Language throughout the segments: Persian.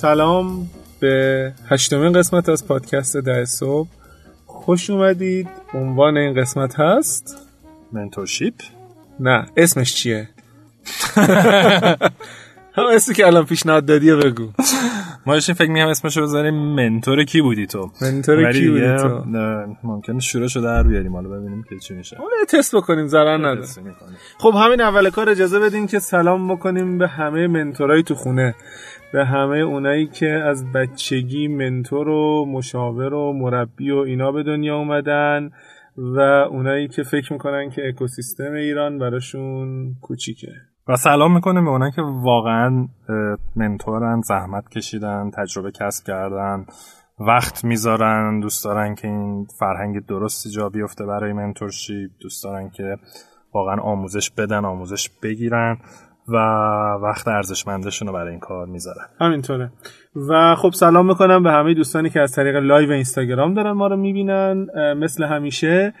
سلام به هشتمین قسمت از پادکست ده صبح. خوش اومدید. عنوان این قسمت هست؟ منتورشیپ؟ نه اسمش چیه؟ هم اسمی که الان پیشنهاد دادی بگو. ما داشتیم فکر می‌کردیم اسمشو بذاریم منتور کی بودی تو؟ منتور کی بودی تو؟ ممکنه شروعش رو در بیاریم حالا ببینیم که چی میشه. حالا تست بکنیم ضرر نداره. خب همین اول کار اجازه بدین که سلام بکنیم به همه منتورای تو خونه. به همه اونایی که از بچگی منتور و مشاور و مربی و اینا به دنیا اومدن و اونایی که فکر می‌کنن که اکوسیستم ایران براشون کوچیکه. و سلام می‌کنیم به اونایی که واقعا منتورن زحمت کشیدن تجربه کسب کردن وقت می‌ذارن دوست دارن که این فرهنگ درستی جا بیفته برای منتورشیپ دوست دارن که واقعا آموزش بدن آموزش بگیرن و وقت ارزشمندشون رو برای این کار می‌ذارن. همینطوره. و خب سلام می‌کنم به همه دوستانی که از طریق لایو اینستاگرام دارن ما رو می‌بینن. مثل همیشه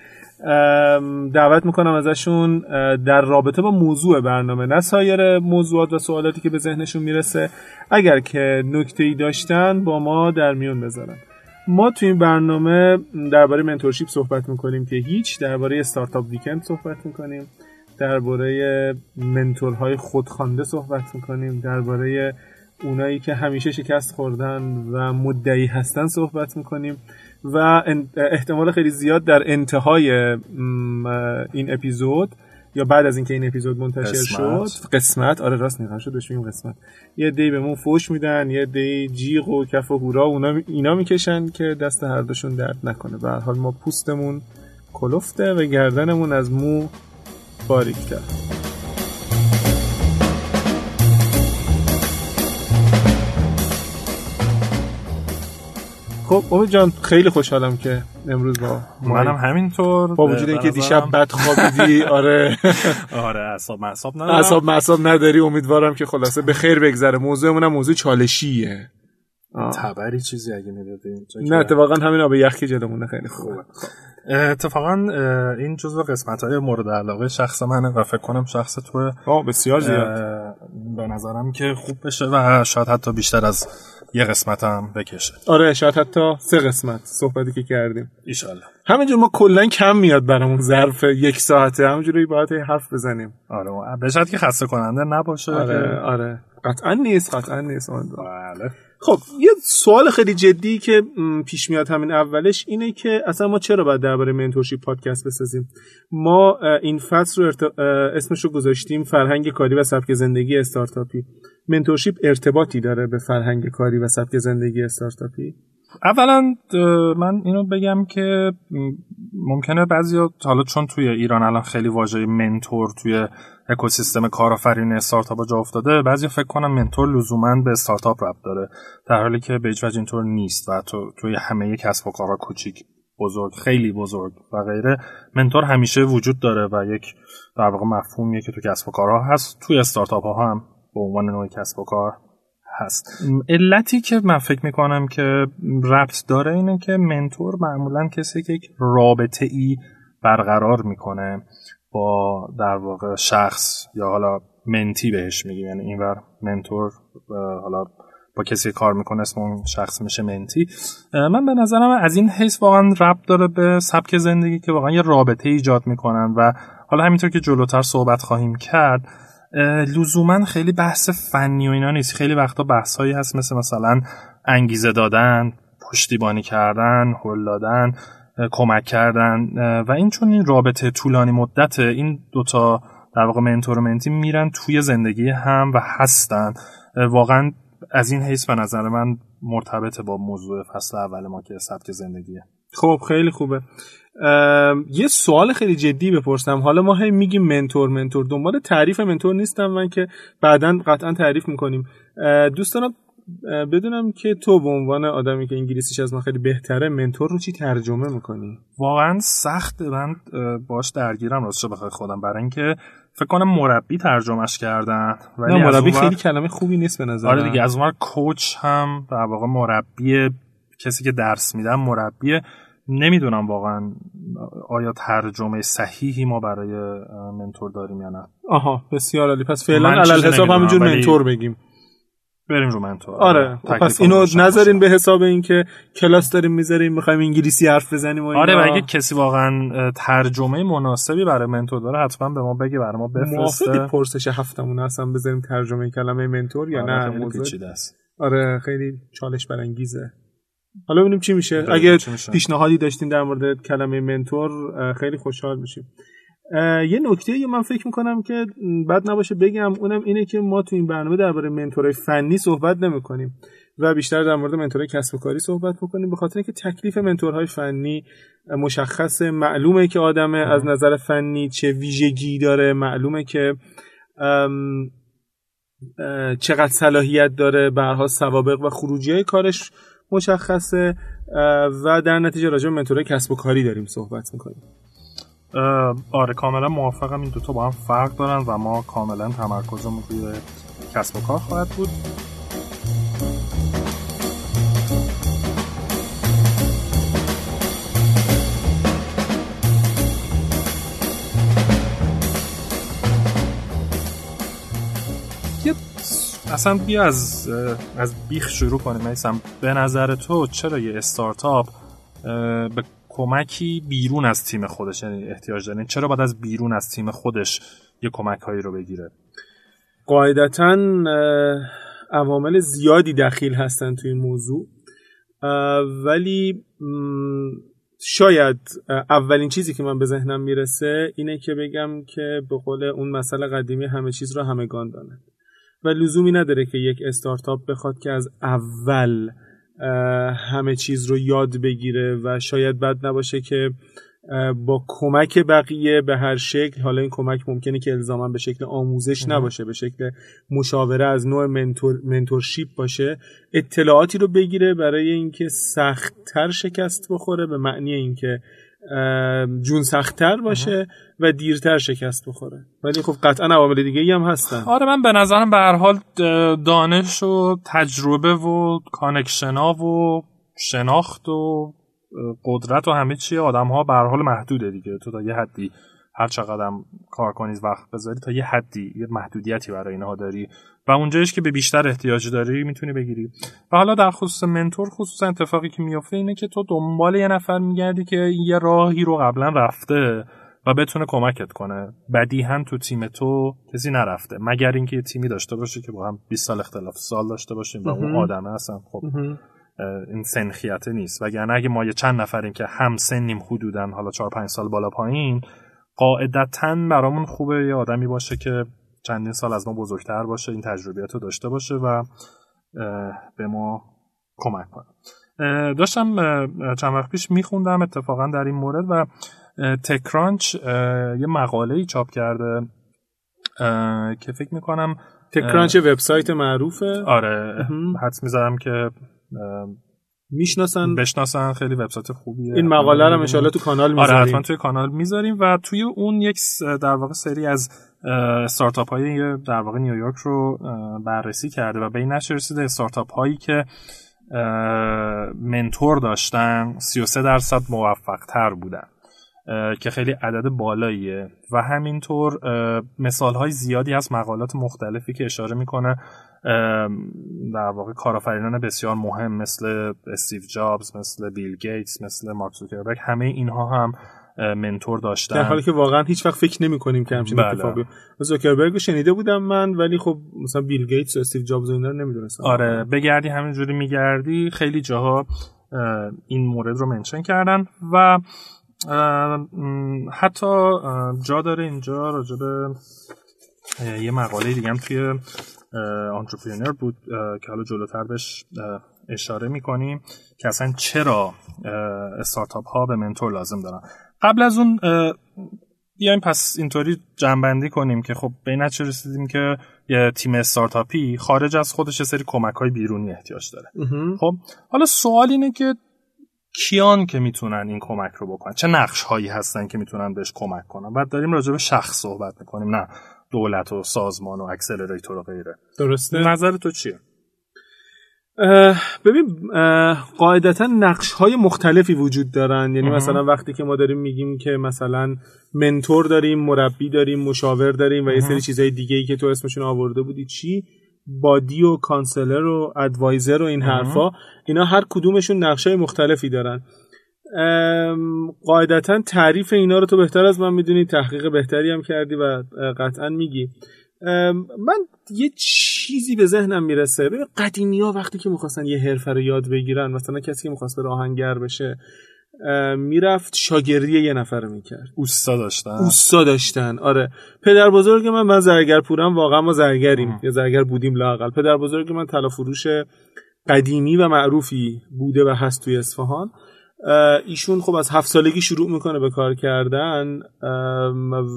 دعوت می‌کنم ازشون در رابطه با موضوع برنامه نه سایر موضوعات و سوالاتی که به ذهنشون می‌رسه. اگر که نکته ای داشتن با ما در میون بذارن. ما تو این برنامه درباره mentorship صحبت می‌کنیم که هیچ درباره Startup Weekend صحبت می‌کنیم. درباره منتورهای خودخوانده صحبت می‌کنیم. درباره اونایی که همیشه شکست خوردن و مدعی هستن صحبت می‌کنیم. و احتمال خیلی زیاد در انتهای این اپیزود یا بعد از اینکه این اپیزود منتشر قسمت. شد قسمت. آره راست میگم شد بهش قسمت. یه دی به فوش میدن یه دی جیغ و کف و هورا اونا اینا می‌کشن که دست هر دوشون درد نکنه. به حال ما پوستمون کلفته و گردنمون از مو باریکتر. خب امید جان خیلی خوشحالم که امروز با منم همینطور. با وجود اینکه دیشب بد خوابیدی آره. آره اعصاب معصاب ندارم. اعصاب معصاب نداری امیدوارم که خلاصه به خیر بگذره. موضوعمون هم موضوع چالشیه. تبری چیزی اگه می‌دادیم نه اتفاقا همین آب یخ که جلومونه. خیلی خوبه اتفاقا این جزو قسمت های مورد علاقه شخص منه و فکر کنم شخص تو بسیار زیاد. به نظرم که خوب بشه و شاید حتی بیشتر از یه قسمت هم بکشه. آره شاید حتی سه قسمت صحبتی که کردیم. ایشالله. همینجور ما کلا کم میاد برامون ظرف یک ساعته. همینجوری باید حرف بزنیم. آره به که خسته کننده نباشه آره آره. قطعا نیست قطعا نیست. بله. خب یه سوال خیلی جدی که پیش میاد همین اولش اینه که اصلا ما چرا باید درباره mentorship پادکست بسازیم؟ ما این فصل رو ارت... اسمش رو گذاشتیم فرهنگ کاری و سبک زندگی استارتاپی. mentorship ارتباطی داره به فرهنگ کاری و سبک زندگی استارتاپی. اولا من اینو بگم که ممکنه بعضی حالا چون توی ایران الان خیلی واژه mentor توی اکوسیستم کارآفرین استارتاپ جا افتاده. بعضی فکر کنم mentor لزوما به استارتاپ ربط داره در حالی که به وجه اینطور نیست و تو توی همه کسب و کارها کوچیک بزرگ خیلی بزرگ و غیره منتور همیشه وجود داره و یک در واقع مفهومیه که تو کسب و کارها هست. توی استارتاپ ها هم به عنوان نوع کسب و کار هست. علتی که من فکر می‌کنم که ربط داره اینه که منتور معمولا کسی که یک رابطه ای برقرار می‌کنه. با در واقع شخص یا حالا منتی بهش میگیم. یعنی اینور منتور حالا با کسی کار می‌کنه اسم اون شخص میشه منتی. من به نظرم از این حیث واقعا ربط داره به سبک زندگی که واقعا یه رابطه ایجاد می‌کنن و حالا همینطور که جلوتر صحبت خواهیم کرد لزوما خیلی بحث فنی و اینا نیست. خیلی وقتا بحث هست مثل مثلا انگیزه دادن پشتیبانی کردن هل دادن. کمک کردن و این چون این رابطه طولانی مدت این دوتا در واقع منتور و منتی میرن توی زندگی هم و هستن. واقعا از این حیث به نظر من مرتبط با موضوع فصل اول ما که سبک زندگیه. خب خیلی خوبه. یه سوال خیلی جدی بپرسم. حالا ما هی میگیم منتور منتور. دنبال تعریف منتور نیستم من که بعدا قطعا تعریف می‌کنیم. دوست بدونم که تو به عنوان آدمی که انگلیسیش از ما خیلی بهتره منتور رو چی ترجمه می‌کنی؟ واقعا سخت من باش درگیرم راستش بخوای خودم. برای اینکه فکر کنم مربی ترجمهش کردن. ولی مربی خیلی کلمه خوبی نیست به نظر آره دیگه از اون کوچ هم در واقع مربی کسی که درس میدن مربی. نمی‌دونم واقعا آیا ترجمه صحیحی ما برای منتور داریم یا نه. آها بسیار عالی. پس فعلا علل حساب همینجور منتور بگیم. بریم رو منتور آره. پس اینو نذارین به حساب اینکه کلاس داریم می‌ذاریم می‌خوایم انگلیسی حرف بزنیم و آره اگه کسی واقعا ترجمه مناسبی برای منتور داره حتما به ما بگه برای ما بفرسته. پرسش هفتمون اصلا بذاریم ترجمه کلمه منتور یا آره نه؟ موضوع آره خیلی چالش برانگیزه. حالا ببینیم چی میشه. اگه پیشنهادی داشتیم در مورد کلمه منتور خیلی خوشحال میشیم. یه نکته من فکر می‌کنم که بد نباشه بگم اونم اینه که ما تو این برنامه درباره منتورای فنی صحبت نمی‌کنیم و بیشتر در مورد منتورای کسب و کاری صحبت می‌کنیم به خاطر اینکه تکلیف منتورهای فنی مشخص معلومه که آدمه از نظر فنی چه ویژگی داره معلومه که چقدر صلاحیت داره برها سوابق و خروجی کارش مشخصه و در نتیجه راجع به منتورای کسب و کاری داریم صحبت می‌کنیم. آره کاملا موافقم. این دوتا با هم فرق دارن و ما کاملا تمرکزمون روی کسب و کار خواهد بود. اصلا بیا از از بیخ شروع کنیم. میسم به نظر تو چرا یه استارتاپ به کمکی بیرون از تیم خودش یعنی احتیاج داره چرا باید از بیرون از تیم خودش یه کمک هایی رو بگیره؟ قاعدتا عوامل زیادی دخیل هستن توی این موضوع. ولی شاید اولین چیزی که من به ذهنم می‌رسه اینه که بگم که به قول اون مسئله قدیمی همه چیز رو همگان دانند. و لزومی نداره که یک استارتاپ بخواد که از اول همه چیز رو یاد بگیره و شاید بد نباشه که با کمک بقیه به هر شکل حالا این کمک ممکنه که الزاما به شکل آموزش نباشه به شکل مشاوره از نوع منتور، منتورشیپ باشه اطلاعاتی رو بگیره برای اینکه سختتر شکست بخوره به معنی اینکه جون سختتر باشه و دیرتر شکست بخوره. ولی خب قطعا عوامل دیگه هم هستن. آره من به نظرم به هر حال دانش و تجربه و کانکشنا و شناخت و قدرت و همه چی آدم ها به هر حال محدوده دیگه. تو تا یه حدی هر چقدر کار کنید وقت بذاری تا یه حدی یه محدودیتی برای اینها داری. و اونجایش که به بیشتر احتیاج داری می‌تونی بگیری. و حالا در خصوص منتور خصوصا اتفاقی که میفته اینه که تو دنبال یه نفر میگردی که یه راهی رو قبلا رفته و بتونه کمکت کنه. هم تو تیم تو کسی نرفته. مگر اینکه یه تیمی داشته باشه که با هم 20 سال اختلاف سال داشته باشیم و اون آدمه هستن خب این سنخیته نیست. وگرنه اگه ما یه چند نفریم که هم سنیم حدودا حالا 4 5 سال بالا پایین قاعدتا برامون خوبه یه آدمی باشه که چندین سال از ما بزرگتر باشه این تجربیات رو داشته باشه و به ما کمک کنه. داشتم چند وقت پیش میخوندم اتفاقا در این مورد و تکرانچ یه مقاله ای چاپ کرده که فکر می‌کنم تکرانچ وبسایت معروفه. آره حدس می‌ذارم که می‌شناسن. بشناسن خیلی وبسایت خوبیه. این مقاله رو ان تو کانال می‌ذاریم آره حتما توی کانال می‌ذاریم و توی اون یک در واقع سری از استارتاپ های در واقع نیویورک رو بررسی کرده و به این نتیجه رسیده استارتاپ هایی که منتور داشتن 33 درصد موفق تر بودن که خیلی عدد بالاییه. و همینطور مثال های زیادی از مقالات مختلفی که اشاره می‌کنه در واقع کارآفرینان بسیار مهم مثل استیو جابز مثل بیل گیتس مثل مارک زوکربرگ همه اینها هم منتور داشتن. در حالی که واقعا هیچ وقت فکر نمی کنیم که همچین بله. اتفاقی زوکربرگ رو شنیده بودم من ولی خب مثلا بیل گیتس و استیو جابز اینا رو نمی‌دونستم. آره بگردی همینجوری میگردی. خیلی جاها این مورد رو منشن کردن و حتی جا داره اینجا راجع به یه مقاله دیگه هم توی Entrepreneur بود که حالا جلوتر بهش اشاره می‌کنیم که اصلا چرا استارتاپ ها به mentor لازم دارن. قبل از اون بیایم پس اینطوری جمع‌بندی کنیم که خب به این چه رسیدیم که یه تیم استارتاپی خارج از خودش سری کمک های بیرونی احتیاج داره. خب حالا سوال اینه که کیان که می‌تونن این کمک رو بکنن؟ چه نقش هایی هستن که می‌تونن بهش کمک کنن؟ بعد داریم راجع به شخص صحبت می‌کنیم. نه دولت و سازمان و accelerator و غیره. درسته. نظر تو چیه؟ ببین قاعدتا نقش های مختلفی وجود دارن. یعنی مثلا وقتی که ما داریم میگیم که مثلا mentor داریم مربی داریم مشاور داریم و یه سری چیزهای دیگه ای که تو اسمشون آورده بودی چی؟ buddy و counselor و advisor و این حرفا. اینا هر کدومشون نقشه مختلفی دارن. قاعدتا تعریف اینا رو تو بهتر از من می‌دونی تحقیق بهتری هم کردی و قطعا میگی. من یه چیزی به ذهنم می‌رسه. ببین قدیمی ها وقتی که می‌خواستن یه حرفه رو یاد بگیرن مثلا کسی که می‌خواست بره آهنگر بشه می‌رفت شاگردی یه نفر می‌کرد. اوستا داشتن؟ اوستا داشتن آره. پدر بزرگ من من زرگر پورم واقعا ما زرگریم. یا زرگر بودیم لاقل. پدر بزرگ من طلا فروش قدیمی و معروفی بوده و هست توی اصفهان. ایشون خب از هفت سالگی شروع می‌کنه به کار کردن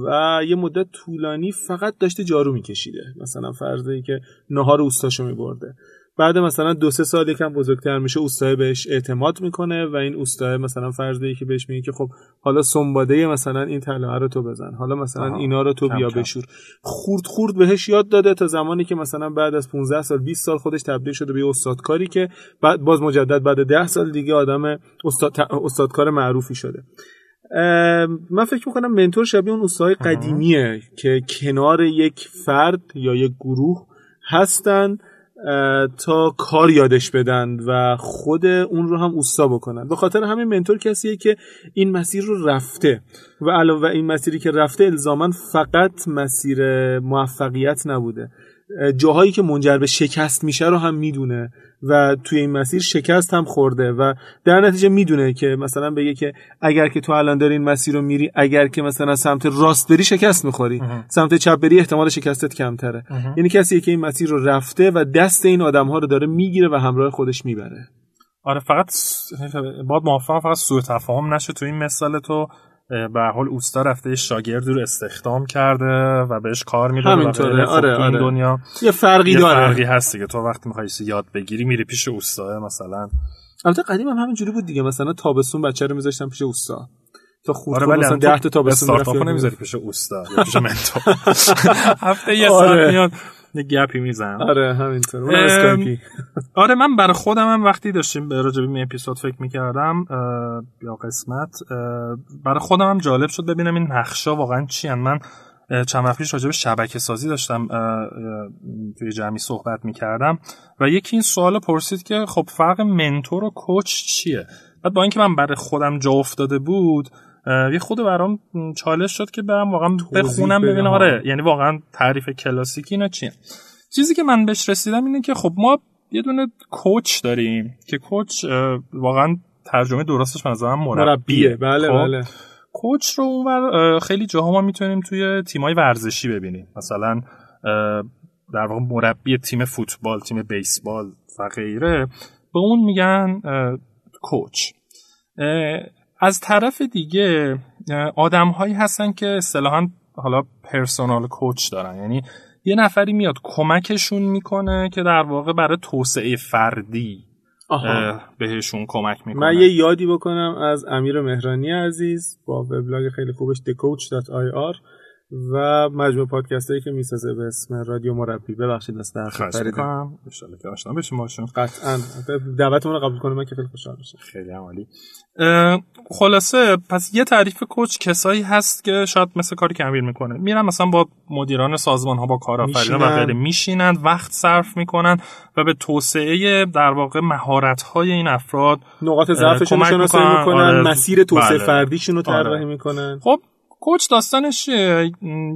و یه مدت طولانی فقط داشته جارو میکشیده. مثلا فرضه ای که نهار اوستاشو میبرده. بعد مثلا دو سه سال یکم بزرگتر میشه اوستای بهش اعتماد می‌کنه و این اوستای مثلا فرض ای که بهش میگه که خب حالا سنباده مثلا این طلا رو تو بزن حالا مثلا اینا رو تو بیا بشور. خورد خورد بهش یاد داده تا زمانی که مثلا بعد از 15 سال 20 سال خودش تبدیل شده به استادکاری که بعد باز مجدد بعد 10 سال دیگه آدم استاد استادکار معروفی شده. من فکر می‌کنم منتور شبیه اون استادای قدیمیه که کنار یک فرد یا یک گروه هستن تا کار یادش بدن و خود اون رو هم اوستا بکنن. به خاطر همین منتور کسیه که این مسیر رو رفته و علاوه این مسیری که رفته الزاما فقط مسیر موفقیت نبوده. جاهایی که منجر به شکست میشه رو هم می‌دونه و توی این مسیر شکست هم خورده و در نتیجه می‌دونه که مثلا بگه که اگر که تو الان داری این مسیر رو میری اگر که مثلا سمت راست بری شکست می‌خوری. سمت چپ بری احتمال شکستت کمتره. یعنی کسی که این مسیر رو رفته و دست این آدم ها رو داره می‌گیره و همراه خودش می‌بره. آره فقط باید موافقم فقط سوء تفاهم نشه تو این مثال تو. به حال اوستا رفته شاگرد رو استخدام کرده و بهش کار میده همینطوره. آره آره. دنیا. یه فرقی یه داره. فرقی هست دیگه. تو وقتی می‌خوای یاد بگیری میری پیش اوستا مثلا. البته قدیم هم همینجوری بود دیگه. مثلا تابستون بچه رو میذاشتن پیش اوستا. تا خود آره مثلا 10 تا تابستون استارتاپ می‌رفت نمی‌ذاری پیش اوستا پیش منتور هفته یه آره. ساعت میاد. یه گپی می‌زنم. آره همینطور. اسکایپی. آره من برای خودم هم وقتی داشتیم به راجع این اپیزود فکر می‌کردم یا قسمت برای خودم هم جالب شد ببینم این نقشا واقعا چی هن. من چند وقت پیش راجع به شبکه سازی داشتم توی جمعی صحبت می‌کردم و یکی این سوال پرسید که خب فرق منتور و کوچ چیه؟ بعد با اینکه من برای خودم جا افتاده بود یه خود برام چالش شد که برم واقعا بخونم ببینم. آره یعنی واقعا تعریف کلاسیکی اینا چیه؟ چیزی که من بهش رسیدم اینه که خب ما یه دونه کوچ داریم که کوچ واقعا ترجمه درستش به نظرم مربیه. بله خب، بله. کوچ رو اونور خیلی جاها ما می‌تونیم توی تیمای ورزشی ببینیم. مثلا در واقع مربی تیم فوتبال تیم بیسبال و غیره به اون میگن کوچ. از طرف دیگه آدم هایی هستن که اصطلاحا حالا پرسونال کوچ دارن. یعنی یه نفری میاد کمکشون می‌کنه که در واقع برای توسعه فردی آها. بهشون کمک می‌کنه. من یه یادی بکنم از امیر مهرانی عزیز با وبلاگ خیلی خوبش thecoach.ir و مجموع پادکست هایی که می‌سازه به اسم رادیو مربی ببخشید از در خواهش پریدم. می‌کنم انشالله که آشنا بشیم باشون قطعا دعوتمون رو قبول کنه من که خیلی خوشحال میشم خیلی عالی خلاصه پس یه تعریف کوچ کسایی هست که شاید مثل کاری که امیر می‌کنه میرن مثلا با مدیران سازمان ها با کارآفرینان و. غیره میشینن وقت صرف می‌کنن و به توسعه در واقع مهارت های این افراد نقاط ضعفشون رو شناسایی می‌کنن. می‌کنن آره. مسیر توسعه بله. فردیشون رو طراحی آره. می‌کنن خب کوچ داستانش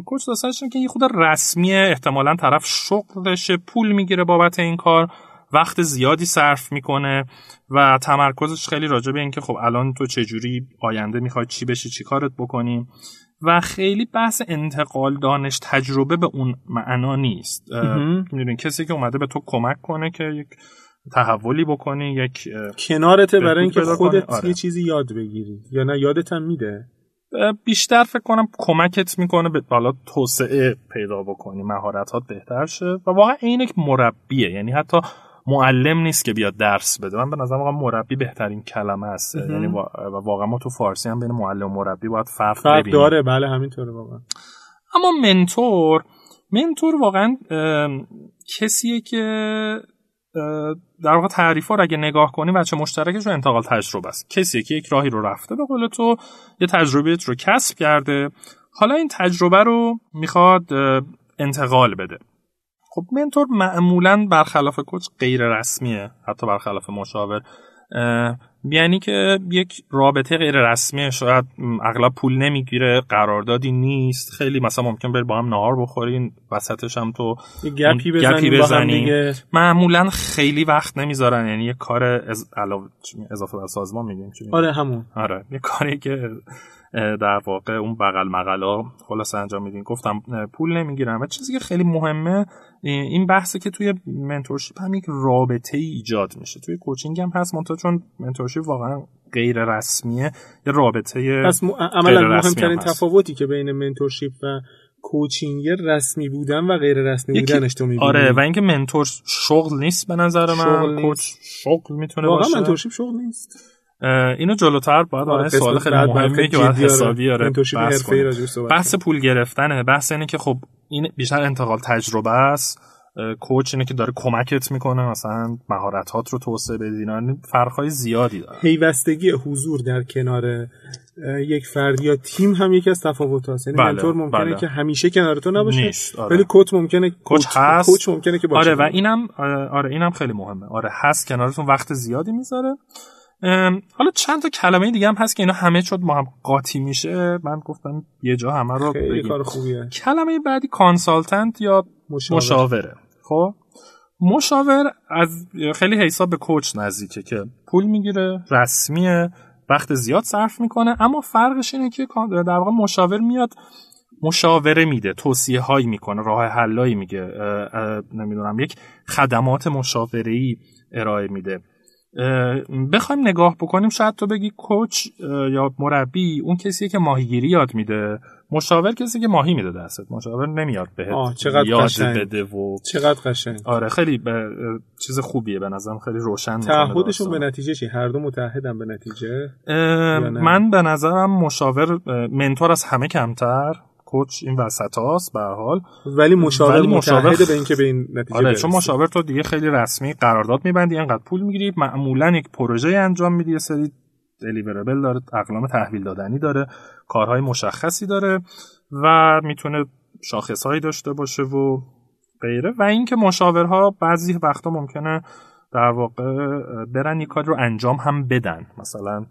کوچ داستانش که یه خود رسمیه احتمالا طرف شغلشه پول می‌گیره بابت این کار وقت زیادی صرف می‌کنه و تمرکزش خیلی راجع به اینکه خب الان تو چجوری آینده می‌خوای چی بشی چی کارت بکنیم و خیلی بحث انتقال دانش تجربه به اون معنا نیست. می‌دونین کسی که اومده به تو کمک کنه که یک تحولی بکنی یک کنارته برای اینکه خودت. آره. یه چیزی یاد بگیری یا نه یادت هم میده بیشتر فکر کنم کمکت می‌کنه به حالا توسعه پیدا بکنی مهارتات بهتر شه. و واقعا یک مربیه. یعنی حتی معلم نیست که بیاد درس بده. من به نظرم واقعا مربی بهترین کلمه است. یعنی و واقعا ما تو فارسی هم بین معلم و مربی باید فرق, فرق ببینیم. داره. بله همینطوره واقعا. اما منتور منتور واقعا کسیه که در واقع تعریف رو اگه نگاه کنی بچه مشترکش رو انتقال تجربه است. کسیه که یک راهی رو رفته به قول تو یه تجربیت رو کسب کرده حالا این تجربه رو می‌خواد انتقال بده. خب منتور معمولا برخلاف کوچ غیر رسمیه حتی برخلاف مشاور. یعنی که یک رابطه غیر رسمی شاید اغلب پول نمی‌گیره قراردادی نیست. خیلی مثلا ممکن بری با هم نهار بخورین وسطش هم تو گپی بزنی, بزنی. معمولا خیلی وقت نمی‌ذارن. یعنی یه کار از اضافه بر سازمان میگیم آره همون. آره. یه کاری که در واقع اون بغل مقلا خلاص انجام میدین. گفتم پول نمی‌گیرن. و چیزی که خیلی مهمه این بحثه که توی منتورشیپ هم یک رابطه ای ایجاد میشه. توی کوچینگ هم هست منتها چون منتورشیپ واقعا غیر رسمیه یه رابطه پس عملا مهمترین تفاوتی که بین منتورشیپ و کوچینگ رسمی بودن و غیر رسمی بودنش تو می‌بینی؟ آره و اینکه منتور شغل نیست به نظر من کوچ شغل می‌تونه باشه. واقعا منتورشیپ شغل نیست. اینو جلوتر باید آره سوال خیلی مهمه که باید حسابی آره بحث, بحث پول گرفتنه. بحث اینه که خب این بیشتر انتقال تجربه است. کوچ اینه که داره کمکت می‌کنه مثلا مهارتات رو توسعه بدین فرقهای زیادی داره. پیوستگی حضور در کنار یک فرد یا تیم هم یکی از تفاوت هست یعنی بله، ممکنه بله. که همیشه کنار تو نباشه آره. ولی کوچ ممکنه کوچ هست کوچ ممکنه که باشه. آره و اینم آره اینم خیلی مهمه. آره هست کنارتون وقت زیادی می‌ذاره. حالا چند تا کلمه دیگه هم هست که اینا همه شد ما هم قاطی میشه من گفتم یه جا همه رو خیلی کار خوبیه. کلمه بعدی کانسالتنت یا مشاور. مشاوره. خب؟ مشاور از خیلی حساب به کوچ نزدیکه که پول می‌گیره رسمیه وقت زیاد صرف می‌کنه اما فرقش اینه که در واقع مشاور میاد مشاوره میده توصیه هایی می‌کنه راه حلایی میگه نمی‌دونم یک خدمات مشاوره ای ارائه میده. بخوایم نگاه بکنیم شاید تو بگی کوچ یا مربی اون کسی که ماهیگیری یاد میده. مشاور کسی که ماهی میده دستت مشاور نمیاد بهت چقدر یاد بده و چقدر قشنگ. آره خیلی به چیز خوبیه به نظرم خیلی روشن تعهدشون به نتیجه چی؟ هر دو متحدن به نتیجه؟ من به نظرم مشاور منتور از همه کمتر. کوچ این وسط هاست به حال. ولی مشاور ولی مشاور به اینکه به این نتیجه آره چون مشاور تو دیگه خیلی رسمی قرارداد میبندی انقدر پول می‌گیری. معمولا یک پروژه انجام میدی یه سری دلیوربل داره اقلام تحویل دادنی داره کارهای مشخصی داره و می‌تونه شاخصهایی داشته باشه و غیره. و اینکه مشاورها بعضی وقتا ممکنه در واقع برن یک کار رو انجام هم بدن. مثلا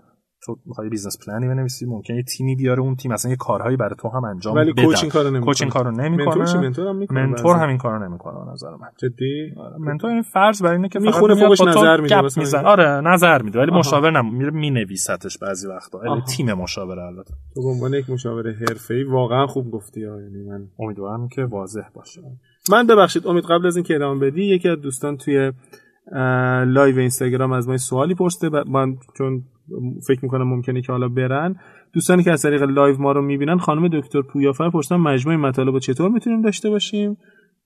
تو می‌خوای بیزنس پلنی بنویسی ممکنه تیمی بیاره اون تیم مثلا یه کارهایی برای تو هم انجام ولی بده کوچ این کارو نمی‌کنه. کوچ این کارو نمی‌کنه. منتور هم می‌کنه منتور همین کارو نمی‌کنه به نظر من. جدی؟ آره. منتور این فرض برای اینه که می‌خونه فوقش نظر میده میزن آره نظر میده ولی مشاور نم میره مینویساتش بعضی وقتا. ولی تیم مشاور البته. تو به عنوان یک مشاور حرفه‌ای واقعا خوب گفتی یعنی من امیدوارم که واضح باشه. من ببخشید امید قبل از اینکه ادامه بدی یکی از دوستان توی لایو اینستاگرام از ما سوالی پرسیده من چون فکر می‌کنم ممکنه که حالا برن. دوستانی که از طریق لایو ما رو می‌بینن خانم دکتر پویافر پرسیدن مجموعه مطالب چطور می‌تونیم داشته باشیم؟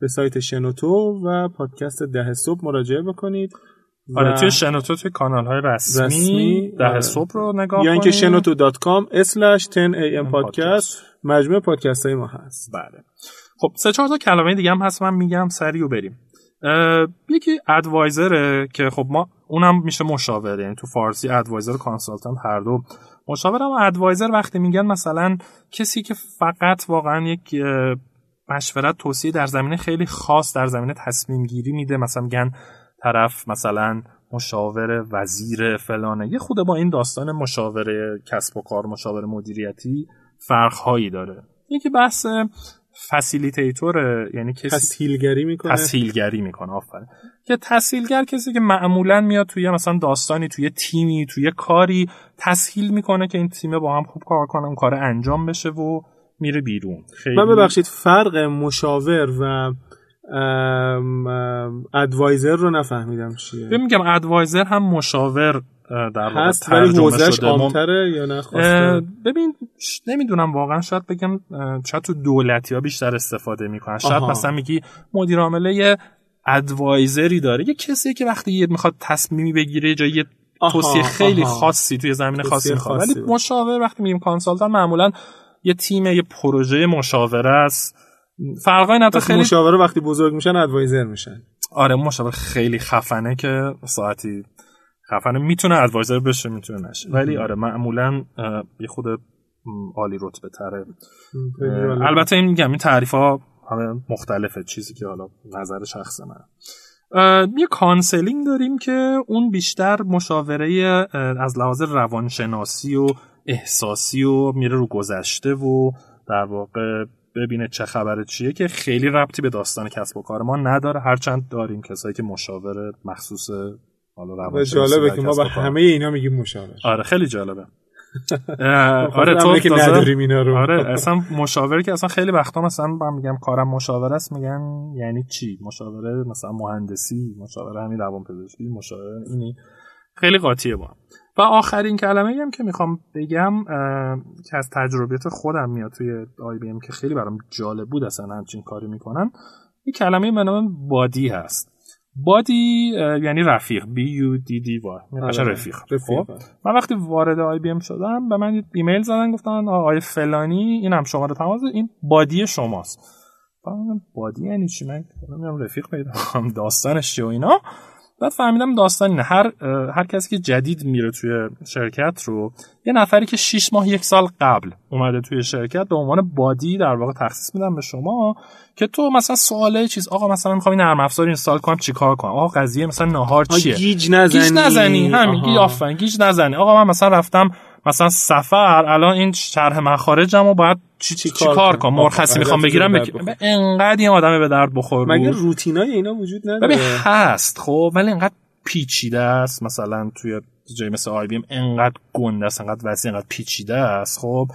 به سایت شنوتو و پادکست ده صبح مراجعه بکنید. آره توی شنوتو توی کانال های رسمی, رسمی ده آره. صبح رو نگاه یا اینکه شنوتو.com slash 10am پادکست مجموعه پادکست های ما هست. بله. خب سه چهار تا کلمه دیگه هم هست من میگم سریع بریم. یکی ادوایزره که خب ما اونم میشه مشاور یعنی تو فارسی ادوایزر و کانسالتنت هر دو. مشاور اما ادوایزر وقتی میگن مثلا کسی که فقط واقعا یک مشورت توصیه در زمینه خیلی خاص در زمینه تصمیم گیری میده مثلا میگن طرف مثلا مشاور وزیر فلانه. یه خود با این داستان مشاور کسب و کار مشاور مدیریتی فرق هایی داره. یکی بحث facilitator یعنی کسی تسهیلگری می‌کنه. تسهیلگری می‌کنه آفرین. که تسهیلگر کسی که معمولا میاد توی مثلا داستانی توی تیمی توی کاری تسهیل می‌کنه که این تیم با هم خوب کار کنه اون کار انجام بشه و میره بیرون. خیلی من ببخشید فرق مشاور و ادوایزر رو نفهمیدم چیه. میگم ادوایزر هم مشاور در هست ولی حوزش عامتره یا نه؟ ببین نمی‌دونم واقعا شاید بگم شاید تو دولتی ها بیشتر استفاده می‌کنن. شاید مثلا میگی مدیر عامله ادوایزری داره یه کسی که وقتی یه می‌خواد تصمیمی بگیره جای یه توصیه خیلی خاصی توی زمین خاصی می‌خواد. ولی مشاور وقتی میگیم کانسالتان معمولا یه تیم یه پروژه مشاوره است. فرقای نه خیلی مشاوره وقتی بزرگ میشن advisor میشن. آره مشاور خیلی خفنه که ساعتی خفنه. می‌تونه advisor بشه می‌تونه نشه. ولی آره معمولا یه خود عالی رتبه تره. البته این میگم این تعریف ها همه مختلفه. چیزی که حالا نظر شخص من یه counseling داریم که اون بیشتر مشاوره از لحاظ روانشناسی و احساسی و میره رو گذشته و در واقع ببینه چه خبره چیه که خیلی ربطی به داستان کسب و کار ما نداره. هرچند داریم کسایی که مشاور مخصوص حالا جالبه که ما به همه اینا میگیم مشاور آره خیلی جالبه. آره تو که نداریم اینا رو. آره اصلا مشاوره که اصلا خیلی وقتا مثلا من میگم کارم مشاوره است میگن یعنی چی؟ مشاوره مثلا مهندسی مشاوره همین روان پزشکی مشاوره اینی. خیلی قاطیه با و آخرین کلمه هم که می‌خوام بگم که از تجربیات خودم میاد توی IBM که خیلی برام جالب بود اصلا همچین کاری می‌کنن این کلمه به نام buddy هست. buddy یعنی رفیق. B U D D Y رفیق, رفیق. خب؟ من وقتی وارد IBM شدم به من ایمیل زدن گفتن آقای فلانی این هم شماره تماس این buddy شماست. buddy یعنی چی؟ من رفیق پیدا داستانش چیه و اینا. بعد فهمیدم داستان اینه. هر هر کسی که جدید میره توی شرکت رو یه نفری که 6 ماه یک سال قبل اومده توی شرکت به عنوان buddy در واقع تخصیص میدم به شما که تو مثلا سواله چیز آقا مثلا می‌خوام این نرم افزار install کنم چیکار کنم؟ آقا قضیه مثلا نهار چیه؟ گیج نزنی. گیج نزنی. همین گیج آفرین گیج نزنی. آقا من مثلا رفتم مثلا سفر الان این شرح مخارجم رو باید چی, چی, چی کار کنم؟ مرخصی می‌خوام بگیرم؟ بگیرم انقدر این آدم به درد بخور مگه روتینای اینا وجود نداره؟ ببین هست خب ولی انقدر پیچیده است. مثلا توی جای مثل IBM انقدر گنده است انقدر وسیع انقدر پیچیده است خب.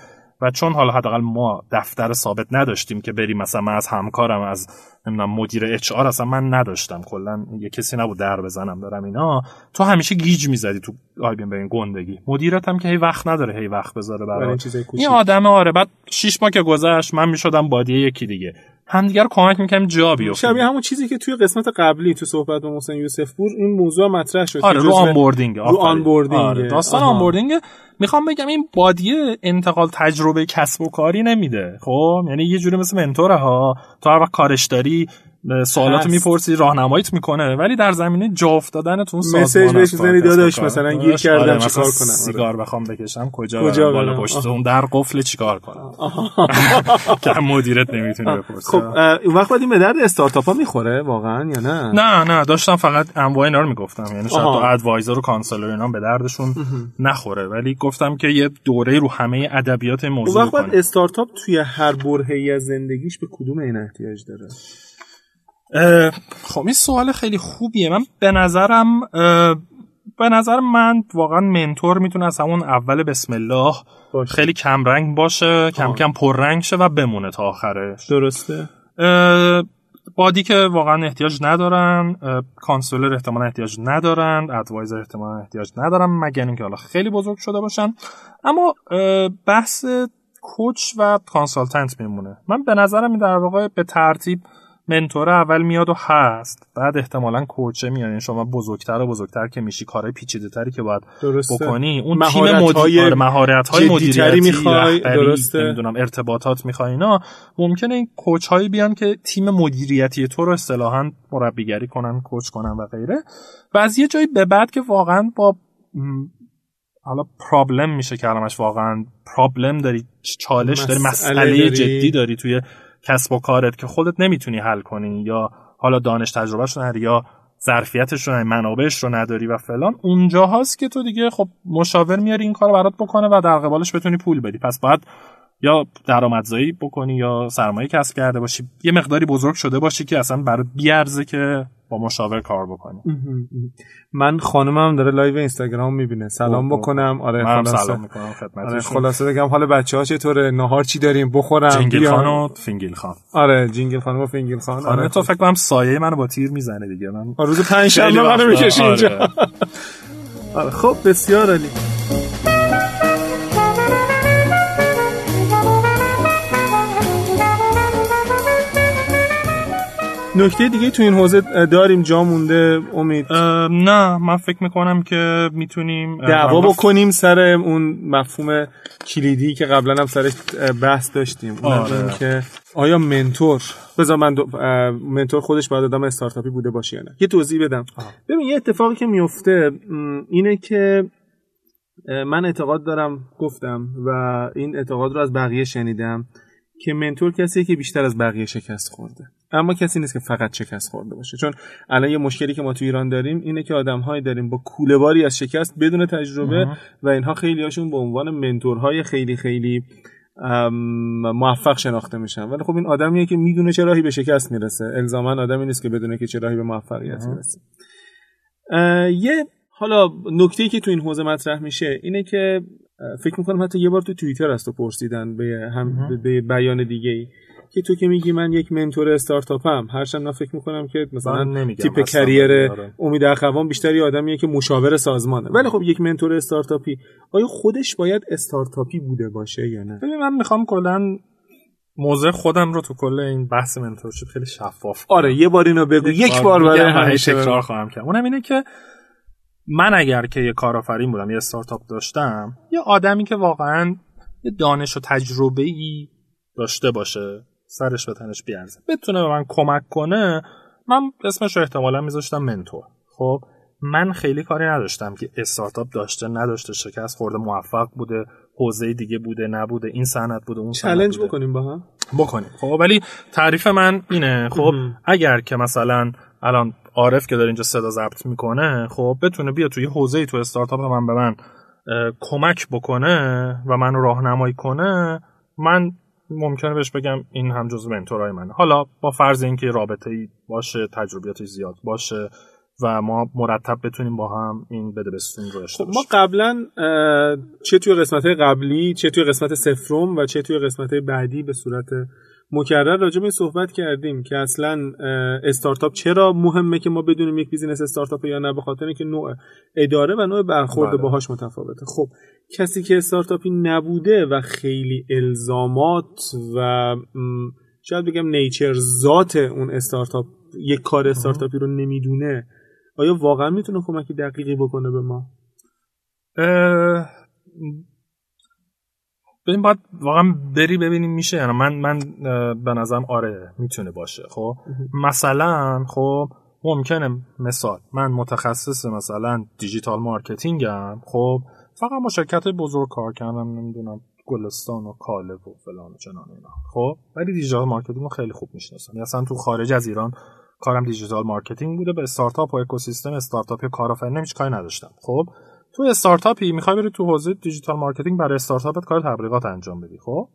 و چون حالا حداقل ما دفتر ثابت نداشتیم که بریم مثلا من از همکارم از نمی‌دونم مدیر HR اصلا من نداشتم. کلا یه کسی نبود در بزنم دارم اینا. تو همیشه گیج می‌زدی تو IBM این گندگی. مدیرت هم که هی وقت نداره هی وقت بذاره برای این آدم آره. بعد 6 ماه که گذشت من می‌شدم buddy یکی دیگه. همدیگه رو کمک می‌کنیم جا بیفتیم. شبیه همون چیزی که توی قسمت قبلی تو صحبت با محسن یوسف پور این موضوع مطرح شد آره رو onboarding رو onboarding. آره داستان onboarding. می‌خوام بگم این buddy یه انتقال تجربه کسب و کاری نمیده. خب یعنی یه جوری مثل mentor ه ها تو هر وقت کارش داری سوالات می‌پرسی راهنماییت می‌کنه ولی در زمینه جا افتادن تو message بهش داداش مثلا گیر کردم آره چیکار کنم؟ آره. سیگار بخوام بکشم کجا, کجا بالا پشت اون در قفل چیکار کنم؟ که مدیرت نمی‌تونه بپرسه. خب اون وقت این به درد استارتاپ ها می‌خوره واقعا یا نه؟ نه نه داشتم فقط انواع اینا رو می‌گفتم. یعنی شاید تو ادوایزر و کانسلر اینا به دردشون نخوره. ولی گفتم که یه دوره رو همه ادبیات موضوع وقت استارتاپ توی هر برهه‌ای از زندگیش به کدوم این احتیاج داره؟ خب این سوال خیلی خوبیه. من به نظرم به نظر من واقعا منتور می‌تونه از همون اول بسم الله باشه. خیلی کم رنگ باشه کم آه. کم پررنگ شه و بمونه تا آخرش. درسته. buddy که واقعا احتیاج ندارن counselor احتمالا احتیاج ندارن advisor احتمالا احتیاج ندارن مگر اینکه حالا خیلی بزرگ شده باشن. اما بحث coach و consultant میمونه. من به نظرم در واقع به ترتیب mentor اول میاد و هست. بعد احتمالا coach ه میاد. یعنی شما بزرگتر و بزرگتر که میشی کارهای پیچیده تری که باید درسته. بکنی. اون تیم مدیر مهارت های مدیریتی می‌خوای. درسته. نمی‌دونم ارتباطات می‌خوای. اینا ممکنه این کوچ هایی بیان که تیم مدیریتی تو رو اصطلاحا مربیگری کنن کوچ کنن و غیره. و از یه جایی به بعد که واقعا با حالا پرابلم میشه کلمش واقعا پرابلم داری چالش داری مسئله جدی داری توی کسب و کارت که خودت نمی‌تونی حل کنی یا حالا دانش تجربهش نداری یا ظرفیتش رو منابعش رو نداری و فلان اونجا هست که تو دیگه خب مشاور میاری این کار برات بکنه و در قبالش بتونی پول بدی. پس باید یا درآمدزایی بکنی یا سرمایه کسب کرده باشی. یه مقداری بزرگ شده باشی که اصلا برات بیارزه که با مشاور کار بکنی. من خانمم داره live اینستاگرام می‌بینه. سلام بکنم. آره خلاصه. سلام می‌کنم آره خلاصه بگم حالا بچه ها چطوره؟ نهار چی داریم؟ بخورم جنگل خان و فینگل خان. آره جنگل خان و فینگل خان. آره, تو فکر کنم سایه منو با تیر می‌زنه دیگه. من روز پنج شنبه منو می‌کشی اینجا. آره. آره خب بسیار عالی. نکته دیگه تو این حوزه داریم جا مونده امید؟ نه من فکر می‌کنم که می‌تونیم دعوا بکنیم سر اون مفهوم کلیدی که قبلا هم سرش بحث داشتیم. آره. که آیا منتور بذار من دو... منتور خودش باید آدم استارتاپی بوده باشه یا نه؟ یه توضیح بدم. ببین یه اتفاقی که میفته اینه که من اعتقاد دارم گفتم و این اعتقاد رو از بقیه شنیدم که منتور کسیه که بیشتر از بقیه شکست خورده. اما کسی نیست که فقط شکست خورده باشه. چون الان یه مشکلی که ما تو ایران داریم اینه که آدمهایی داریم با کولهباری از شکست بدون تجربه و اینها خیلی هاشون به عنوان منتورهای خیلی خیلی موفق شناخته میشن. ولی خب این آدمیه که می‌دونه چه راهی به شکست می‌رسه. الزاما آدمی نیست که بدونه که چه راهی به موفقیت می‌رسه. یه حالا نکته که تو این حوزه مطرح میشه اینه که فکر می‌کنم حتی یه بار تو توییتر از تو پرسیدن به هم به بیان دیگه ای که تو که میگی من یک منتور استارتاپم هرچند من فکر می‌کنم که مثلا تیپ کریر امید اخوان بیشتری آدمیه که مشاور سازمانه. ولی خب یک منتور استارتاپی آیا خودش باید استارتاپی بوده باشه یا نه؟ ببین من می‌خوام کلا موضع خودم رو تو کل این بحث منتورشیپ خیلی شفاف آره یه بار اینو بگو یک بار برای همیشه تکرار خواهم کرد. اونم اینه که من اگر که یه کارآفرین بودم یه استارتاپ داشتم یه آدمی که واقعا یه دانش و تجربه ای داشته باشه. سرش به تنش بیارزه. بتونه به من کمک کنه من اسمش رو احتمالا میذاشتم منتور. خب من خیلی کاری نداشتم که استارتاپ داشته نداشته شکست خورده موفق بوده حوزه دیگه بوده نبوده این صنعت بوده اون چالش بکنیم با هم؟ بکنیم. خب ولی تعریف من اینه. خب اگر که مثلا الان عارف که داره اینجا صدا ضبط می‌کنه خب بتونه بیا توی حوزه تو استارتاپ من به من کمک بکنه و منو راهنمایی کنه من ممکنه بهش بگم این هم جزو منتورای منه. حالا با فرض اینکه رابطه ای باشه تجربیات زیاد باشه و ما مرتب بتونیم با هم این بده بستون رو خب ما قبلا چه توی قسمت قبلی چه توی قسمت سفروم و چه توی قسمت بعدی به صورت مکرر راجع به صحبت کردیم که اصلا استارتاپ چرا مهمه که ما بدونیم یک business استارتاپ یا نه به خاطر اینکه نوع اداره و نوع برخورد بله. باهاش متفاوته. خب کسی که استارتاپی نبوده و خیلی الزامات و شاید بگم nature ذات اون استارتاپ یک کار استارتاپی رو نمی‌دونه آیا واقعا می‌تونه کمکی دقیقی بکنه به ما؟ ببین باید واقعا بری ببینیم میشه. یعنی من من به نظرم آره می‌تونه باشه. خب؟ مثلا خب ممکنه مثال من متخصص مثلا digital marketing م. خب؟ فقط با شرکت بزرگ کار کردم نمی‌دونم گلستان و کاله و فلان و چنان اینا. خب ولی digital marketing رو خیلی خوب می‌شناسم. اصلا تو خارج از ایران کارم digital marketing بوده. به استارتاپ و اکوسیستم استارتاپ کارآفرینی هیچ کاری نداشتم. خب تو استارتاپی می‌خوای بری تو حوزه digital marketing برای استارتاپت کار تبلیغات انجام بدی. خب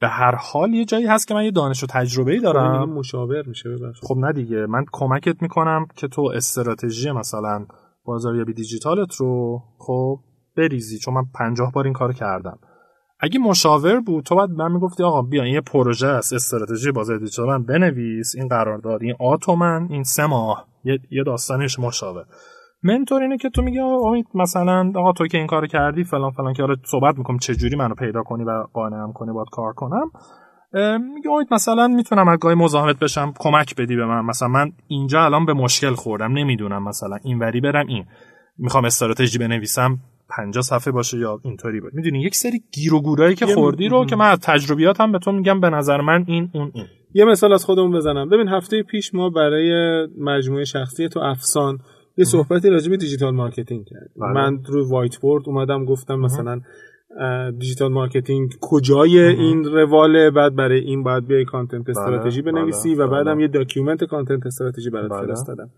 به هر حال یه جایی هست که من یه دانش و تجربه ای خب، دارم. مشاور میشه ببخشید. خب نه دیگه. من کمکت می‌کنم که تو استراتژی مثلا بازاریابی دیجیتالت رو خب بریزی چون من پنجاه بار این کار کردم. اگه مشاور بود تو بعد من می‌گفتی آقا بیا این یه پروژه است استراتژی بازار دیجیتال من بنویس این قرارداد این آتومن این سه ماه. یه داستانش مشاور منتور اینه که تو میگی امید مثلا آقا تو که این کارو کردی فلان فلان که آره صحبت می‌کنم چه جوری منو پیدا کنی و قانعم کنی باید کار کنم. میگه امید مثلا می‌تونم از گاهی مزاحمت بشم کمک بدی به من. مثلا من اینجا الان به مشکل خوردم نمی‌دونم مثلا اینوری برم این. می‌خوام استراتژی بنویسم 50 صفحه باشه یا اینطوری باشه. می‌دونی یک سری گیر و گورایی که خوردی رو که من از تجربیاتم به تو میگم به نظر من این اون این. یه مثال از خودمون بزنم. ببین هفته پیش ما برای مجموعه شخصی تو افسان یه صحبتی راجع به digital marketing کردیم. بله. من روی whiteboard اومدم گفتم مثلا digital marketing کجای این رواله بعد برای این باید بیای content بله، استراتژی بنویسی بله، و بعدم یه document content strategy برات فرستادم.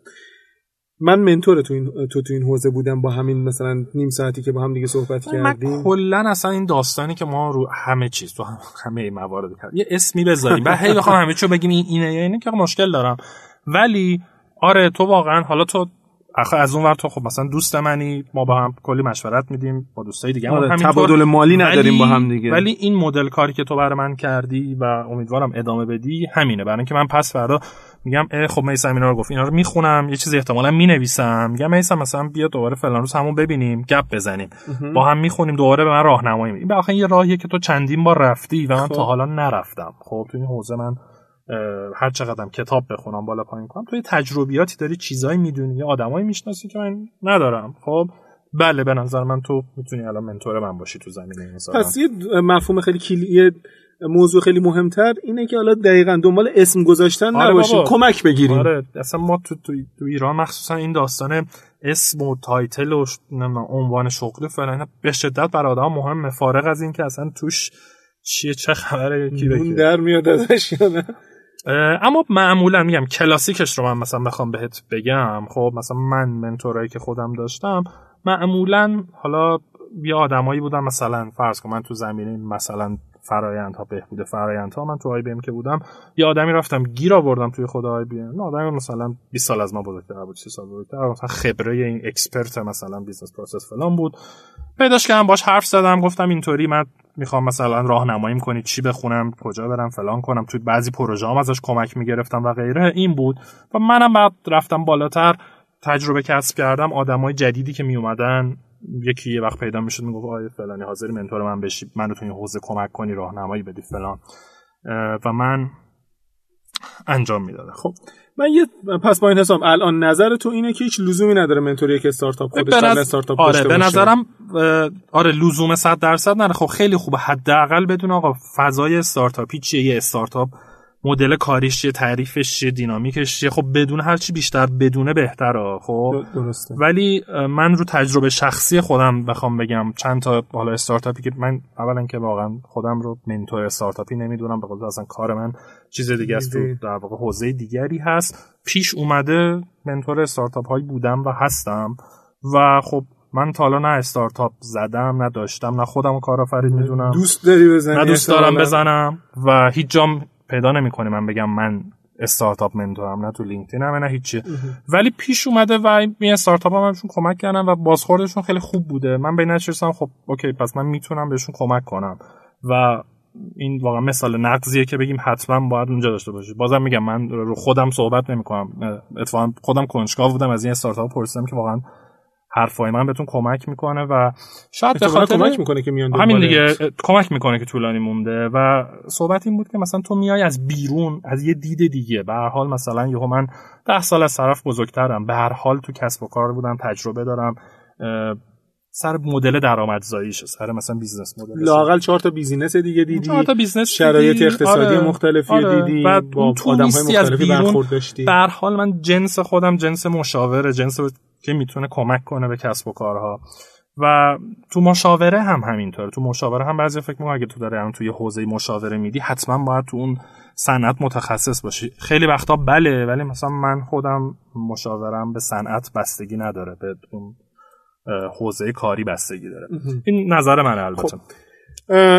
من mentor تو این تو تو این حوزه بودم با همین مثلا نیم ساعتی که با هم دیگه صحبت کردیم. من کلا اصلا این داستانی که ما رو همه چیز تو همه موارد کردیم. یه اسمی بذاریم. بعد هی بخوام همه چیو بگیم. این اینه. یا اینه که مشکل دارم. ولی آره تو واقعا حالا تو آخه از اون ور تو خب مثلا دوست منی. ما با هم کلی مشورت میدیم. با دوستای دیگه آره تبادل مالی نداریم با هم دیگه. ولی این مدل کاری که تو برای من کردی و امیدوارم ادامه بدی همینه. برای اینکه من پس فردا میگم خب میسم اینا رو گفت. اینا رو می‌خونم یه چیزی احتمالا می‌نویسم. میگم میسم مثلا بیا دوباره فلان روز همون ببینیم گپ بزنیم. با هم می‌خونیم دوباره به من راهنمایی این آخه یه راهیه که تو چندین بار رفتی و من خب. تا حالا نرفتم. خب تو این حوزه من هر چقدرم کتاب بخونم بالا پایین کنم توی تجربیاتی داری چیزایی می‌دونی یا آدمایی می‌شناسی که من ندارم. خب بله به نظر من تو می‌تونی الان منتور من باشی تو زمینه این پس یه مفهوم خیلی کلی موضوع خیلی مهمتر اینه که حالا دقیقا دنبال اسم گذاشتن آره نباشیم کمک بگیریم آره اصلا ما تو, تو, تو ایران مخصوصا این داستان اسم و title و عنوان شغلی فلان به شدت برای آدم مهمه. فارغ از اینکه اصلا توش چیه چه خبره کی اون در میاد ازش اما معمولا میگم کلاسیکش رو من مثلا بخوام بهت بگم. خب مثلا من mentor ایی که خودم داشتم معمولا حالا یه آدمایی بودن مثلا فرض کن من تو زمینه مثلا فرایند ها بهبود فرایند ها من تو IBM که بودم یه آدمی رفتم گیر آوردم توی خود IBM. آدمی مثلا 20 سال از ما بزرگتر بود 30 سال بزرگتر مثلا خبره این expert مثلا business process فلان بود. پیداش کردم باش حرف زدم گفتم اینطوری من می‌خوام مثلا راهنماییم کنی چی بخونم کجا برم فلان کنم. توی بعضی پروژه هم ازش کمک می‌گرفتم و غیره. این بود. و منم بعد رفتم بالاتر. تجربه کسب کردم آدمای جدیدی که می اومدن یکی یه وقت پیدا می‌شد می‌گفت آقای فلانی حاضری mentor من بشی منو تو این حوزه کمک کنی راهنمایی بدی فلان. و من انجام می‌دادم. خب من یه پس با این حساب الان نظر تو اینه که هیچ لزومی نداره منتوری که استارتاپ خودش نظ... استارتاپ آره به نظرم آره لزوم 100 درصد نداره. خب خیلی خوبه. حداقل بدون آقا فضای استارتاپی چیه یه استارتاپ مدل کاریش چیه تعریفش چیه دینامیکش چیه؟ خب بدون هر چی بیشتر بدونه بهتره خب؟ درسته. ولی من رو تجربه شخصی خودم بخوام بگم چند تا حالا استارتاپی که من اولا که واقعا خودم رو منتور استارتاپی نمی‌دونم به قول اصلا کار من چیز دیگه است تو در واقع حوزه دیگری هست. پیش اومده mentor استارتاپ هایی بودم و هستم و خب من تا حالا نه استارتاپ زدم نه داشتم نه خودم کارآفرین می‌دونم. دوست داری بزنی نه دوست دارم بزنم و هیچ جام پیدا نمی‌کنه. من بگم من استارتاپ mentor م نه تو لینکدین هم نه هیچی. ولی پیش اومده و این استارتاپ هم همشون کمک کردن و بازخوردشون خیلی خوب بوده. من به نشستم خب okay پس من می‌تونم بهشون کمک کنم. و این واقعا مثال نقضیه که بگیم حتما باید اونجا داشته باشی. بازم میگم من رو خودم صحبت نمی‌کنم. اتفاقا خودم کنجکاو بودم از این استارتاپ پرسیدم که واقعا حرفای من بهتون کمک می‌کنه و شاید به خاطر کمک می‌کنه که میان همین دیگه کمک می‌کنه که طولانی مونده و صحبت این بود که مثلا تو میای از بیرون از یه دید دیگه. به هر حال مثلا یهو من ده سال از طرف بزرگترم. به هر حال تو کسب و کار بودم تجربه دارم. سر مدل درآمدزاییش سر مثلا business model لاقل چهار تا business دیگه دیدی. چهار تا business شرایط اقتصادی آره. مختلفی آره. دیدی. با آدم‌های مختلفی برخورد داشتی. به حال من جنس خودم جنس مشاوره جنس که می‌تونه کمک کنه به کسب و کارها. و تو مشاوره هم همینطور تو مشاوره هم بعضی فکر می‌کنم اگه تو داره هم توی حوزه مشاوره میدی حتما باید تو اون صنعت متخصص باشی. خیلی وقتا بله ولی مثلا من خودم مشاورم به صنعت بستگی نداره به اون حوزه کاری بستگی داره. این نظر من البته. خب.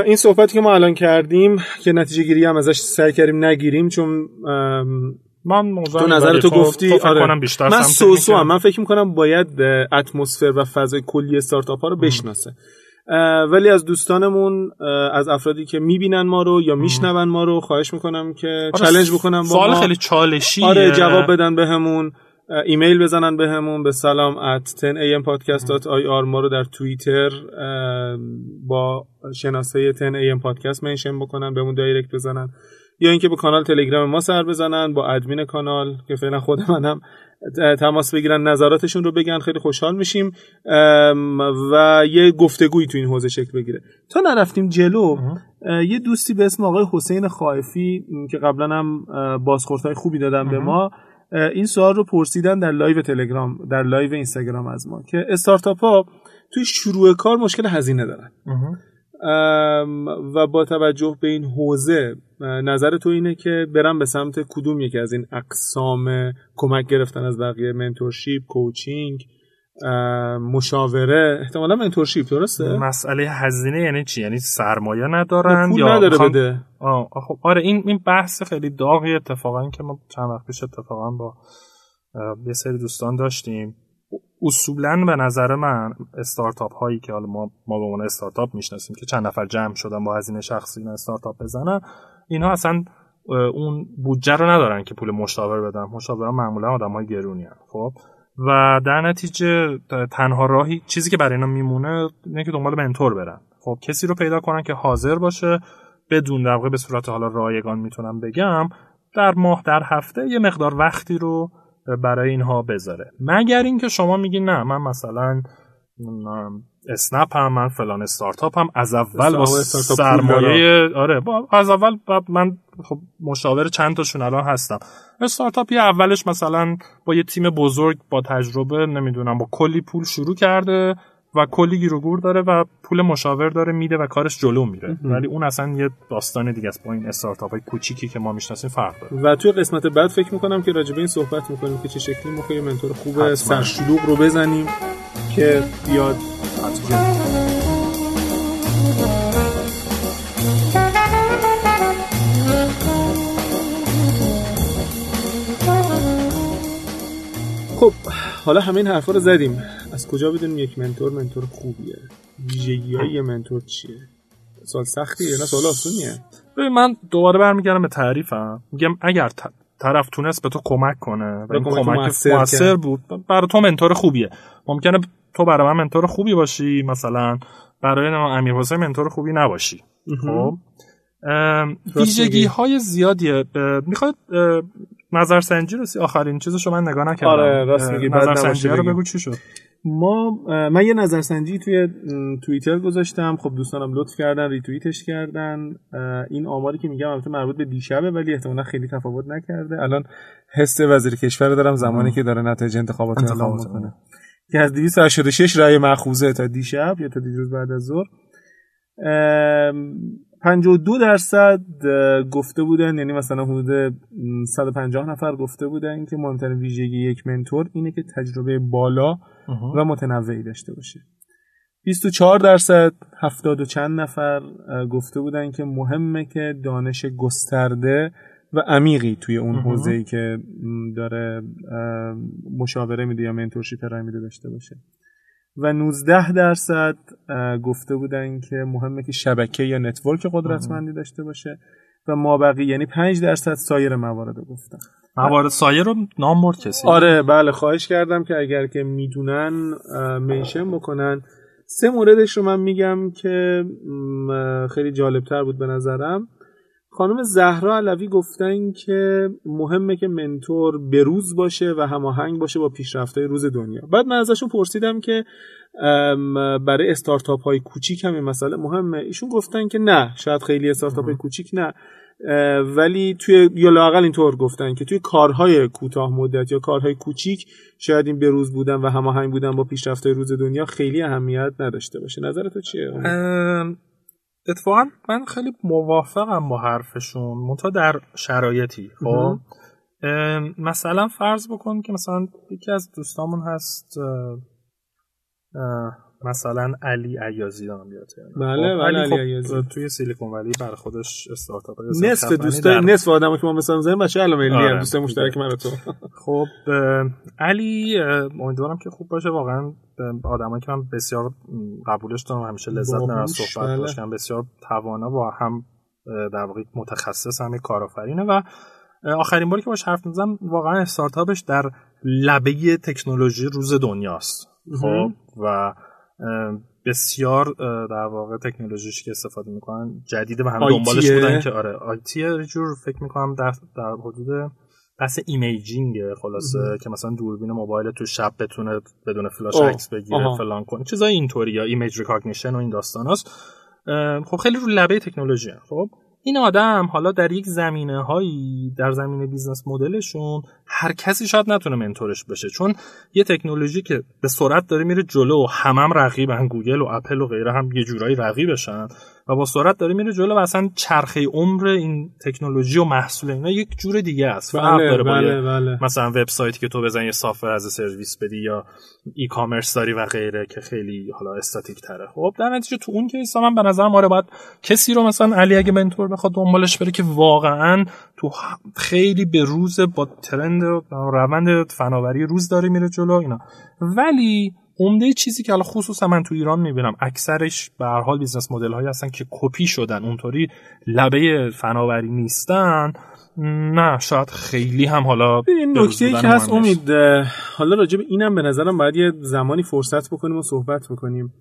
این صحبتی که ما الان کردیم که نتیجه گیری هم ازش سعی کردیم نگیریم چون من تو نظر تو گفتی تو آره. بیشتر من سوسو هم. من فکر می‌کنم باید اتمسفر و فضای کلی استارتاپ ها رو بشناسه. ولی از دوستانمون از افرادی که می‌بینن ما رو یا میشنون ما رو خواهش می‌کنم که آره چالش بکنم با سوال خیلی چالشی آره جواب بدن بهمون. ایمیل بزنن بهمون. به سلام at 10ampodcast.ir ما رو در توییتر با شناسه 10am podcast منشن بکنن بهمون دایرکت بزنن. یا اینکه به کانال تلگرام ما سر بزنن با ادمین کانال که فعلا خود منم تماس بگیرن نظراتشون رو بگن خیلی خوشحال میشیم. و یه گفتگویی تو این حوزه شکل بگیره. تا نرفتیم جلو یه دوستی به اسم آقای حسین خائفی که قبلا هم بازخوردهای خوبی دادن به ما این سوال رو پرسیدن در live تلگرام در live اینستاگرام از ما که استارتاپ ها توی شروع کار مشکل هزینه دارن. و با توجه به این حوزه نظر تو اینه که برم به سمت کدوم یکی از این اقسام کمک گرفتن از بقیه؟ mentorship coaching مشاوره؟ احتمالا منتورشیپ درسته؟ مسئله هزینه یعنی چی؟ یعنی سرمایه ندارن پول یا نداره بده. آه خب آره این این بحث خیلی داغی اتفاقا که ما چند وقت پیش اتفاقا با یه سری دوستان داشتیم. اصولا به نظر من استارتاپ هایی که حالا ما ما به عنوان استارتاپ می‌شناسیم که چند نفر جمع شدن با هزینه شخصی این استارتاپ بزنن اینها اصلا اون بودجه رو ندارن که پول مشاور بدن مشاور معمولا آدم های گرونی هن. خب و در نتیجه تنها راهی چیزی که برای اینا میمونه اینه که دنبال منتور برن خب کسی رو پیدا کنن که حاضر باشه بدون در به صورت حالا رایگان می‌تونم بگم در ماه در هفته یه مقدار وقتی رو برای اینها بذاره. مگر اینکه شما میگی نه من مثلا اسنپ هم من فلان استارتاپ هم از اول با سرمایه آره با از اول من خب مشاور چند تاشون الان هستم. استارتاپ یه اولش مثلا با یه تیم بزرگ با تجربه نمی‌دونم با کلی پول شروع کرده. و کلی گیر و گور داره و پول مشاور داره میده و کارش جلو میره. ولی اون اصلا یه داستان دیگه است با این استارتاپ های کوچیکی که ما می‌شناسیم فرق داره. و توی قسمت بعد فکر می‌کنم که راجع به این صحبت می‌کنیم که چه شکلی ما یه منتور خوب سرشلوغ رو بزنیم که بیاد خب حالا همه این حرفا رو زدیم. از کجا بدونیم یک منتور منتور خوبیه؟ ویژگی های یه منتور چیه؟ سوال سختیه نه سوال آسونیه. ببین من دوباره برمیگردم به تعریفم. میگم اگر طرف تونست به تو کمک کنه و این کمک موثر بود برای تو منتور خوبیه. ممکنه تو برای من منتور خوبی باشی مثلا برای امیر حسین منتور خوبی نباشی. خب؟ ویژگی های زیادیه. می‌خواد نظرسنجی رو آخرین چیزشو من نگاه نکردم. آره راست میگی نظرسنجی رو بگو چی شد. ما من یه نظرسنجی توی توییتر گذاشتم. خب دوستانم لطف کردن ریتوییتش کردن. این آماری که میگم البته مربوط به دیشبه ولی احتمالا خیلی تفاوت نکرده. الان حس وزیر کشور رو دارم زمانی که داره نتایج انتخابات اعلام می‌کنه. که از 286 رای مخوزه تا دیشب یا تا دیروز بعد از ظهر. 52 درصد گفته بودن یعنی مثلا حدود 150 نفر گفته بودن که مهمترین ویژگی یک منتور اینه که تجربه بالا و متنوعی داشته باشه. 24 درصد 70 و چند نفر گفته بودن که مهمه که دانش گسترده و عمیقی توی اون حوزه ای که داره مشاوره میده یا منتورشیپ ارائه میده داشته باشه. و 19 درصد گفته بودن که مهمه که شبکه یا network قدرتمندی داشته باشه و ما بقیه یعنی 5 درصد سایر موارد رو گفتن. موارد سایر رو نام برد کسی؟ آره بله خواهش کردم که اگر که می‌دونن mention بکنن. سه موردش رو من میگم که خیلی جالبتر بود به نظرم. خانم زهرا علوی گفتن که مهمه که mentor بروز باشه و هماهنگ باشه با پیشرفت‌های روز دنیا. بعد من ازشون پرسیدم که برای استارتاپ های کوچیک هم این مسئله مهمه. ایشون گفتن که نه شاید خیلی استارتاپ های کوچیک نه. ولی توی یا لاقل اینطور گفتن که توی کارهای کوتاه مدت یا کارهای کوچیک شاید این بروز بودن و هماهنگ بودن با پیشرفت‌های روز دنیا خیلی اهمیت نداشته باشه. نظر تو چیه اتفاقا من خیلی موافقم با حرفشون منتها در شرایطی. خب؟ مثلا فرض بکن که مثلا یکی از دوستامون هست مثلا علی عیازی دارم بیاد بله بله علی عیازی. خب توی سیلیکون ولی بر خودش استارتاپ نصف دوستای در... نصف آدمو که ما مثلا می‌ذاریم بچه علم ملی آره. دوست مشترک من تو. خب علی امیدوارم که خوب باشه. واقعا آدمایی که من بسیار قبولش دارم همیشه لذت می‌برم از صحبت بله. باشم بسیار توانا و هم در واقع متخصص همه کارآفرینه. و آخرین باری که باش حرف می‌زنم واقعا استارتاپش در لبه تکنولوژی روز دنیاست. خب و بسیار در واقع تکنولوژیش که استفاده می‌کنن جدیده و هم دنبالش بودن که آره IT جور فکر می‌کنم در, در حدود بحث imaging خلاصه که مثلا دوربین موبایل تو شب بتونه بدون فلاش عکس بگیره فلان کنه چیزای اینطوری یا image recognition و این داستان هست خب خیلی رو لبه تکنولوژی خب؟ این آدم حالا در یک زمینه هایی در زمینه business model شون هر کسی شاید نتونه mentor ش بشه. چون یه تکنولوژی که به سرعت داره میره جلو و هم هم رقیبن گوگل و اپل و غیره هم یه جورایی رقیبشن. و با سرعت داره میره جلو و اصلا چرخه عمر این تکنولوژی و محصول اینا یک جور دیگه است. بله، داره بله، بله. مثلا وبسایتی که تو بزنی یه software as a service بدی یا e-commerce داری و غیره که خیلی حالا استاتیک تره. خب در نتیجه تو اون case من به نظر آره باید کسی رو مثلا علی اگه mentor بخواد دنبالش بره که واقعا تو خیلی به روز با trend روند فناوری روز داره میره جلو اینا. ولی عمده چیزی که حالا خصوصا من تو ایران می‌بینم اکثرش به هر حال business model هایی هستن که کپی شدن اونطوری لبه فناوری نیستن. نه شاید خیلی هم حالا این نکته که هست امید حالا راجع به اینم به نظرم باید یه زمانی فرصت بکنیم و صحبت بکنیم.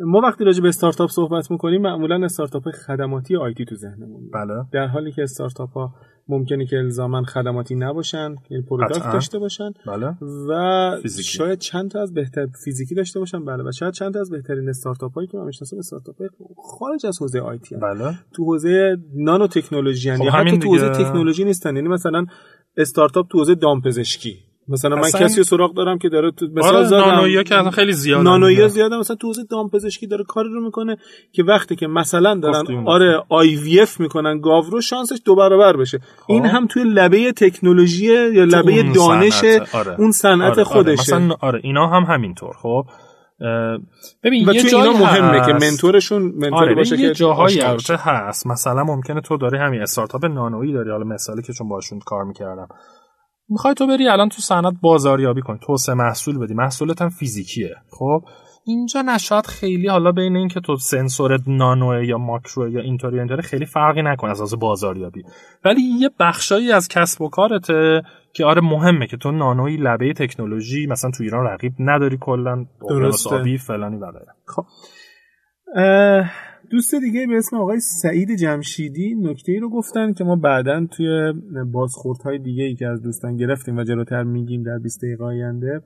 ما وقتی راجع به استارتاپ صحبت می‌کنیم معمولا استارتاپ خدماتی IT تو ذهنمون. بله. در حالی که استارتاپ ها ممکنه که الزاما خدماتی نباشن یعنی product داشته باشن بله. و فیزیکی. شاید چند تا از بهتر فیزیکی داشته باشن بله و شاید چند تا از بهترین استارتاپ هایی که من می‌شناسم استارتاپ خارج از حوزه IT بله. تو حوزه nanotechnology خب یا حتی تو حوزه تکنولوژی نیستن. یعنی مثلا استارتاپ تو حوزه دامپزشکی. مثلا من کسی سراغ دارم که داره تو مثلا آره نانویا که الان خیلی زیاده نانویا زیاده مثلا تو حوزه دامپزشکی داره کاری رو می‌کنه که وقتی که مثلا دارن آره آی وی اف می‌کنن گاو رو شانسش دو برابر بشه. خب. این هم توی لبه تکنولوژی یا لبه دانش آره. اون صنعت آره. آره. خودشه. مثلا آره اینا هم همینطور. خب ببین و یه اینا مهمه که منتورشون منتور آره باشه که جاهایی البته هست. مثلا ممکنه تو داری همین استارتاپ نانویی داری. حالا مثالی که چون باشون کار می‌کردم. می‌خوای تو بری الان تو صنعت بازاریابی کنی. توسعه محصول بدی. محصولت هم فیزیکیه. خب؟ اینجا نشاط خیلی حالا بین این که تو سنسور نانو یا ماکرو یا اینطوری اینطوری خیلی فرقی نکنه از بازاریابی. ولی یه بخشایی از کسب و کارته که آره مهمه که تو نانوی لبه تکنولوژی مثلا تو ایران رقیب نداری کلا درسته. فلانی و خب؟ دوست دیگه به اسم آقای سعید جمشیدی نکته ای رو گفتن که ما بعدا توی بازخوردهای دیگه ای که از دوستان گرفتیم و جلوتر میگیم در 20 دقیقه آینده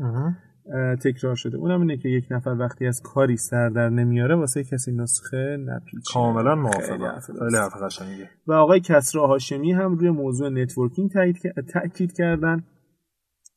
تکرار شده. اونم اینه که یک نفر وقتی از کاری سر در نمیاره واسه کسی نسخه نپیچه. کاملا موافقم. خیلی حرف و آقای کسرا هاشمی هم روی موضوع networking تاکید کردن.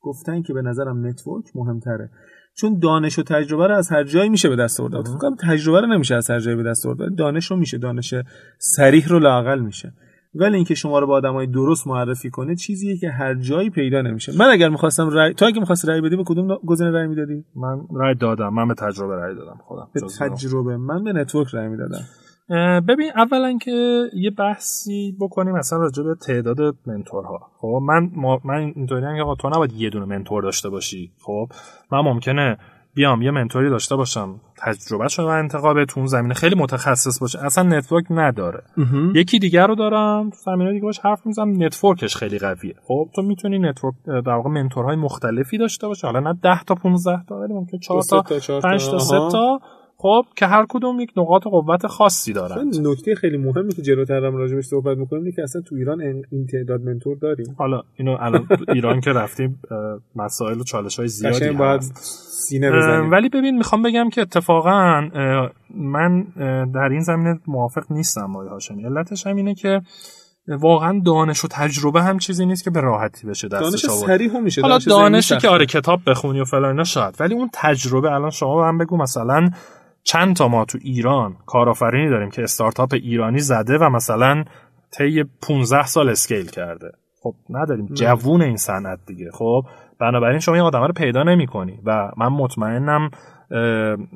گفتن که به نظرم network مهمتره. چون دانش و تجربه رو از هر جایی میشه به دست آورد. فکر تجربه رو نمیشه از هر جایی به دست آورد دانش رو میشه دانش صریح رو لاقل میشه. ولی اینکه شما رو با آدمای درست معرفی کنه چیزیه که هر جایی پیدا نمیشه. من اگر می‌خواستم رای تو اگه می‌خواستی رای بدی به کدوم گزینه رای می‌دادی؟ من رای دادم. من به تجربه رای دادم خودم. به تجربه. من به network رای می‌دادم. ببین اولا که یه بحثی بکنیم مثلا راجع به تعداد mentor ها. خب من من اینطوری که تو نباید یه دونه mentor داشته باشی. خب من ممکنه بیام یه mentor ی داشته باشم تجربه رو انتخاب تو اون زمینه خیلی متخصص باشه. اصلا network نداره. یکی دیگر رو دارم تو زمینه دیگه باش حرف می‌زنم network ش خیلی قویه. خب تو می‌تونی network در واقع mentor های مختلفی داشته باشه حالا نه 10 تا 15 تا ولی ممکن 4 تا 5 تا 3 تا. خب که هر کدوم یک نقاط قوت خاصی دارن نکته خیلی مهمی که جلوتر هم راجبش صحبت می‌کنیم که اصلا تو ایران این تعداد منتور داریم. حالا اینو الان ایران که رفتیم مسائل و چالش های زیادی هست. سینه بزنیم. ولی ببین می‌خوام بگم که اتفاقا من در این زمینه موافق نیستم با هاشمی. علتش هم اینه که واقعا دانش و تجربه هم چیزی نیست که به راحتی بشه دستش دانش میشه حالا دانشی که آره کتاب بخونی و فلان شاید ولی اون تجربه الان شما هم بگو مثلا چند تا ما تو ایران کارآفرینی داریم که استارتاپ ایرانی زده و مثلا طی 15 سال اسکیل کرده. خب نداریم. جوون این صنعت دیگه. خب بنابراین شما این آدم رو پیدا نمی کنی و من مطمئنم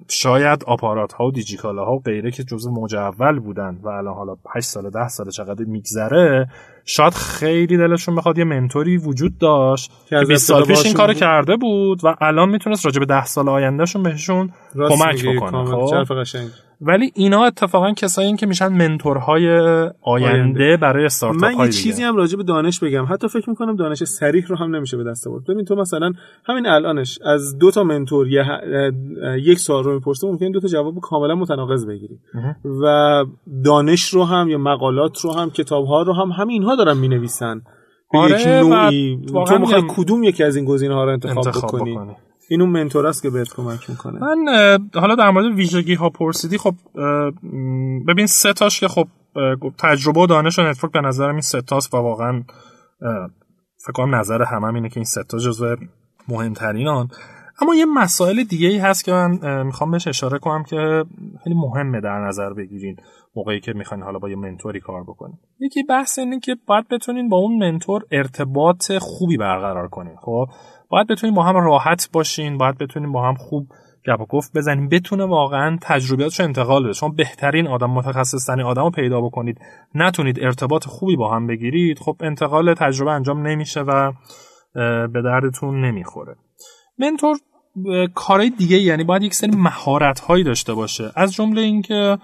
شاید آپارات ها و دیجیکالا ها و غیره که جزء مجول بودن و الان حالا 8 سال 10 سال چقدر میگذره شاید خیلی دلشون بخواد یه منتوری وجود داشت که 20 سال پیش این کارو کرده بود و الان می‌تونست راجع به 10 سال آیندهشون بهشون کمک بکنه. خب؟ ولی اینا اتفاقا کسایی که میشن منتورهای آینده, آینده. برای استارتاپ من یه چیزی هم راجع به دانش بگم. حتی فکر می‌کنم دانش سریح رو هم نمیشه به دست آورد. ببین تو مثلا همین الانش از دو تا منتور یا یک سوال رو می‌پرسه ممکن دو تا جواب کاملا متناقض بگیری. و دانش رو هم یا مقالات رو هم کتاب ها رو هم همین اینها دارن می‌نویسن. به آره یک نوعی. تو می‌خوای کدوم یکی از این گزینه ها رو انتخاب, انتخاب بکنی, بکنی. این اون mentor است که بهت کمک می‌کنه. من حالا در مورد ویژگی ها پرسیدی خب ببین سه تاش که خب تجربه و دانش و network به نظرم این سه تاست و واقعا فکر کنم نظر همه هم اینه که این سه تا جزو مهمترینان. اما یه مسائل دیگه ای هست که من می‌خوام بهش اشاره کنم که خیلی مهمه در نظر بگیرین موقعی که می‌خواین حالا با یه mentor ی کار بکنین. یکی بحث اینه که باید بتونین با اون mentor ارتباط خوبی برقرار کنین خب؟ باید بتونین با هم راحت باشین باید بتونین با هم خوب گپ و گفت بزنین بتونه واقعا تجربیاتش انتقال بده. شما بهترین آدم متخصص ترین آدم پیدا بکنید. نتونید ارتباط خوبی با هم بگیرید. خب انتقال تجربه انجام نمیشه و به دردتون نمی‌خوره. منتور کارهای دیگه یعنی باید یک سری مهارت هایی داشته باشه. از جمله اینکه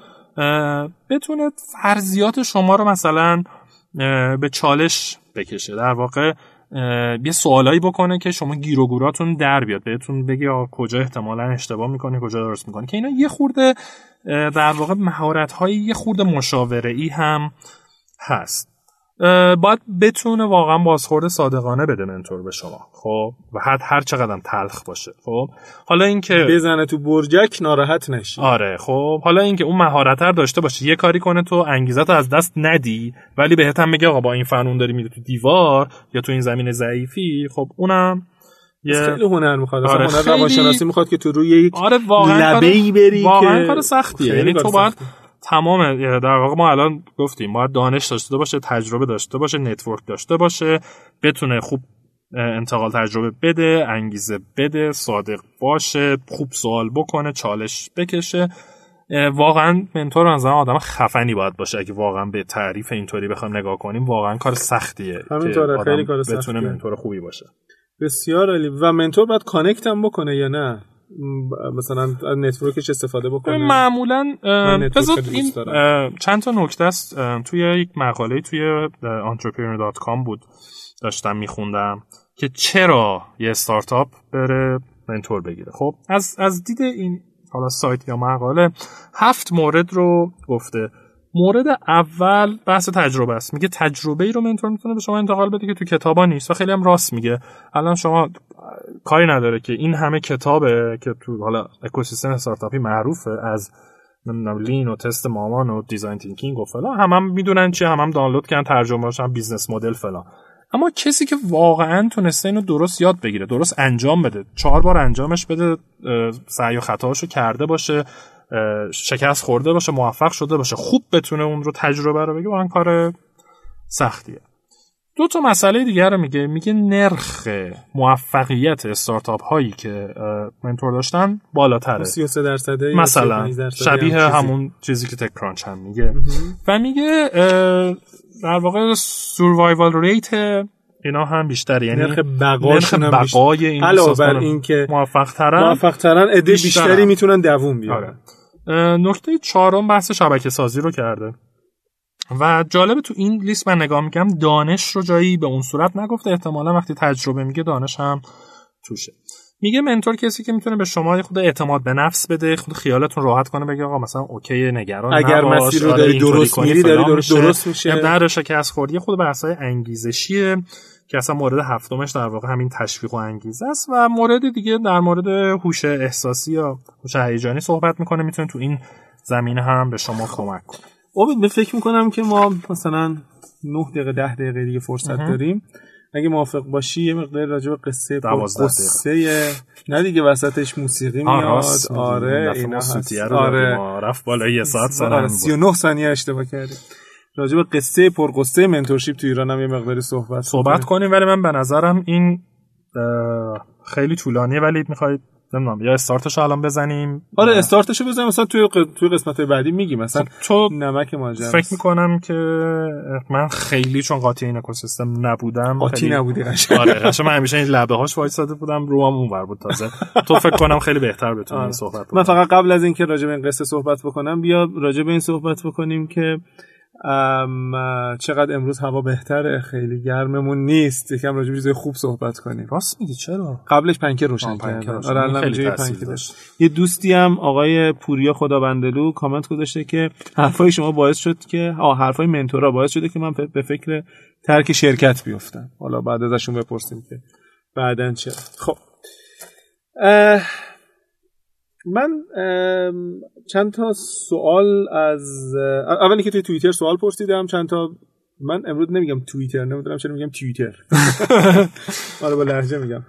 بتونه فرضیات شما رو مثلا به چالش بکشه. در واقع یه سوالایی بکنه که شما گیر و گوراتون در بیاد. بهتون بگی کجا احتمالا اشتباه می‌کنه کجا درست می‌کنه که اینا یه خورده در واقع مهارت یه خورده مشاوره ای هم هست. باید بتونه واقعا بازخورد صادقانه بده منتور به شما. خب؟ و حد هر چقدر تلخ باشه. خب؟ حالا اینکه بزنه تو برجک ناراحت نشی. آره خب؟ حالا اینکه اون مهارت داشته باشه یه کاری کنه تو انگیزت از دست ندی ولی بهت هم میگه آقا با این فنون داری میره تو دیوار یا تو این زمینه ضعیفی خب اونم خیلی هنر می‌خواد. آره، هنر خیلی- روانشناسی می‌خواد که تو روی یک آره واقعا لبه ای کار- بری واقعا که کار سختیه. یعنی تو باید. تمام در واقع ما الان گفتیم باید دانش داشته باشه تجربه داشته باشه network داشته باشه بتونه خوب انتقال تجربه بده انگیزه بده صادق باشه خوب سوال بکنه چالش بکشه. واقعا mentor از آدم خفنی باید باشه. اگه واقعا به تعریف اینطوری بخوایم نگاه کنیم واقعا کار سختیه همینطوره، خیلی کار بتونه. mentor خوبی باشه. بسیار عالی. و mentor باید connect هم بکنه یا نه؟ مثلا network ش استفاده بکنه معمولا بذار این چند تا نکته است. توی یک مقاله توی entrepreneur.com بود داشتم میخوندم که چرا یه استارتاپ بره mentor بگیره. خب از از دید این حالا سایت یا مقاله هفت مورد رو گفته. مورد اول بحث تجربه است. میگه تجربه ای رو mentor می‌تونه به شما انتقال بده که تو کتابا نیست و خیلی هم راست میگه. الان شما کاری نداره که این همه کتابه که تو حالا اکوسیستم استارتاپی معروفه از نمی‌دونم lean و تست مامان و design thinking و فلان. هم هم می‌دونن چی هم هم دانلود کردن ترجمه هاشن business model فلان. اما کسی که واقعا تونسته اینو درست یاد بگیره درست انجام بده چهار بار انجامش بده سعی و خطاشو کرده باشه. شکست خورده باشه موفق شده باشه خوب بتونه اون رو تجربه رو بگه واقعا کار سختیه دو تا مسئله دیگر رو میگه میگه نرخ موفقیت استارتاپ هایی که منتور داشتن بالاتره 33 درصده یا مثلا 35 درصده شبیه هم. همون چیزی که تک کرانچ هم میگه و میگه در واقع سوروایوال ریت اینا هم بیشتره یعنی نرخ نرخ هم بیشتر. بقای این علاوه بر این که موفق ترن موفق ترن. بیشتری می‌تونن دووم بیارن آره. نکته چهارم بحث شبکه سازی رو کرده و جالب تو این لیست من نگاه می‌کنم دانش رو جایی به اون صورت نگفته احتمالا وقتی تجربه میگه دانش هم توشه میگه منتور کسی که می‌تونه به شما خود اعتماد به نفس بده خود خیالتون راحت کنه بگه آقا مثلا اوکی نگران اگر نباش، مسیر رو آره، داری درست میری، داری درست- میشه. درست میشه. نره شکست خوردی خود بحثای انگیزشیه که اصلا مورد هفتمش در واقع همین تشویق و انگیزه است و مورد دیگه در مورد هوش احساسی یا هوش هیجانی صحبت می‌کنه می‌تونه تو این زمینه هم به شما کمک کنه اوبید به فکر می‌کنم که ما مثلا 9 دقیقه 10 دقیقه دیگه فرصت داریم. اگه موافق باشی یه مقدار راجع به قصه قصه نه دیگه وسطش موسیقی میاد. آره اینا هست. آره. رفت بالا یه ساعت سر آره هم بود. 39 ثانیه اشتباه کردیم. راجع به قصه پرقصه منتورشیپ تو ایران هم یه مقداری صحبت صحبت کنیم ولی من به نظرم این خیلی طولانیه ولی می‌خواید نمی‌دونم یا استارتش الان بزنیم؟ آره استارتشو بزنیم. مثلا توی ق... توی قسمت بعدی میگیم. مثلا تو نمک ماجرا. فکر می‌کنم که من خیلی چون قاطی این اکوسیستم نبودم قاطی خیلی- نبودی قشنگ. آره قشنگ. من همیشه این لبه هاش وایساده بودم رو هم اونور بود تازه. تو فکر کنم خیلی بهتر بتونی آره. صحبت من بکنی فقط قبل از اینکه راجع به این قصه صحبت بکنم بیا راجع به این صحبت بکنیم که ام، چقدر امروز هوا بهتره؟ خیلی گرممون نیست. یکم راجع به چیزای خوب صحبت کنیم. راست میگی چرا؟ قبلش پنکه روشن کردن. آره الان پنکه داشت. یه دوستی هم آقای پوریا خدابندلو کامنت گذاشته که حرفای شما باعث شد که آه حرفای منتورا باعث شده که من به فکر ترک شرکت بیفتم. حالا بعد ازشون بپرسیم که بعدن چه. خب. اه، من چند تا سوال از اولی که توی توییتر سوال پرسیدم چند تا من امروز نمیگم توییتر نمی‌دونم چرا میگم توییتر. آره با لهجه میگم.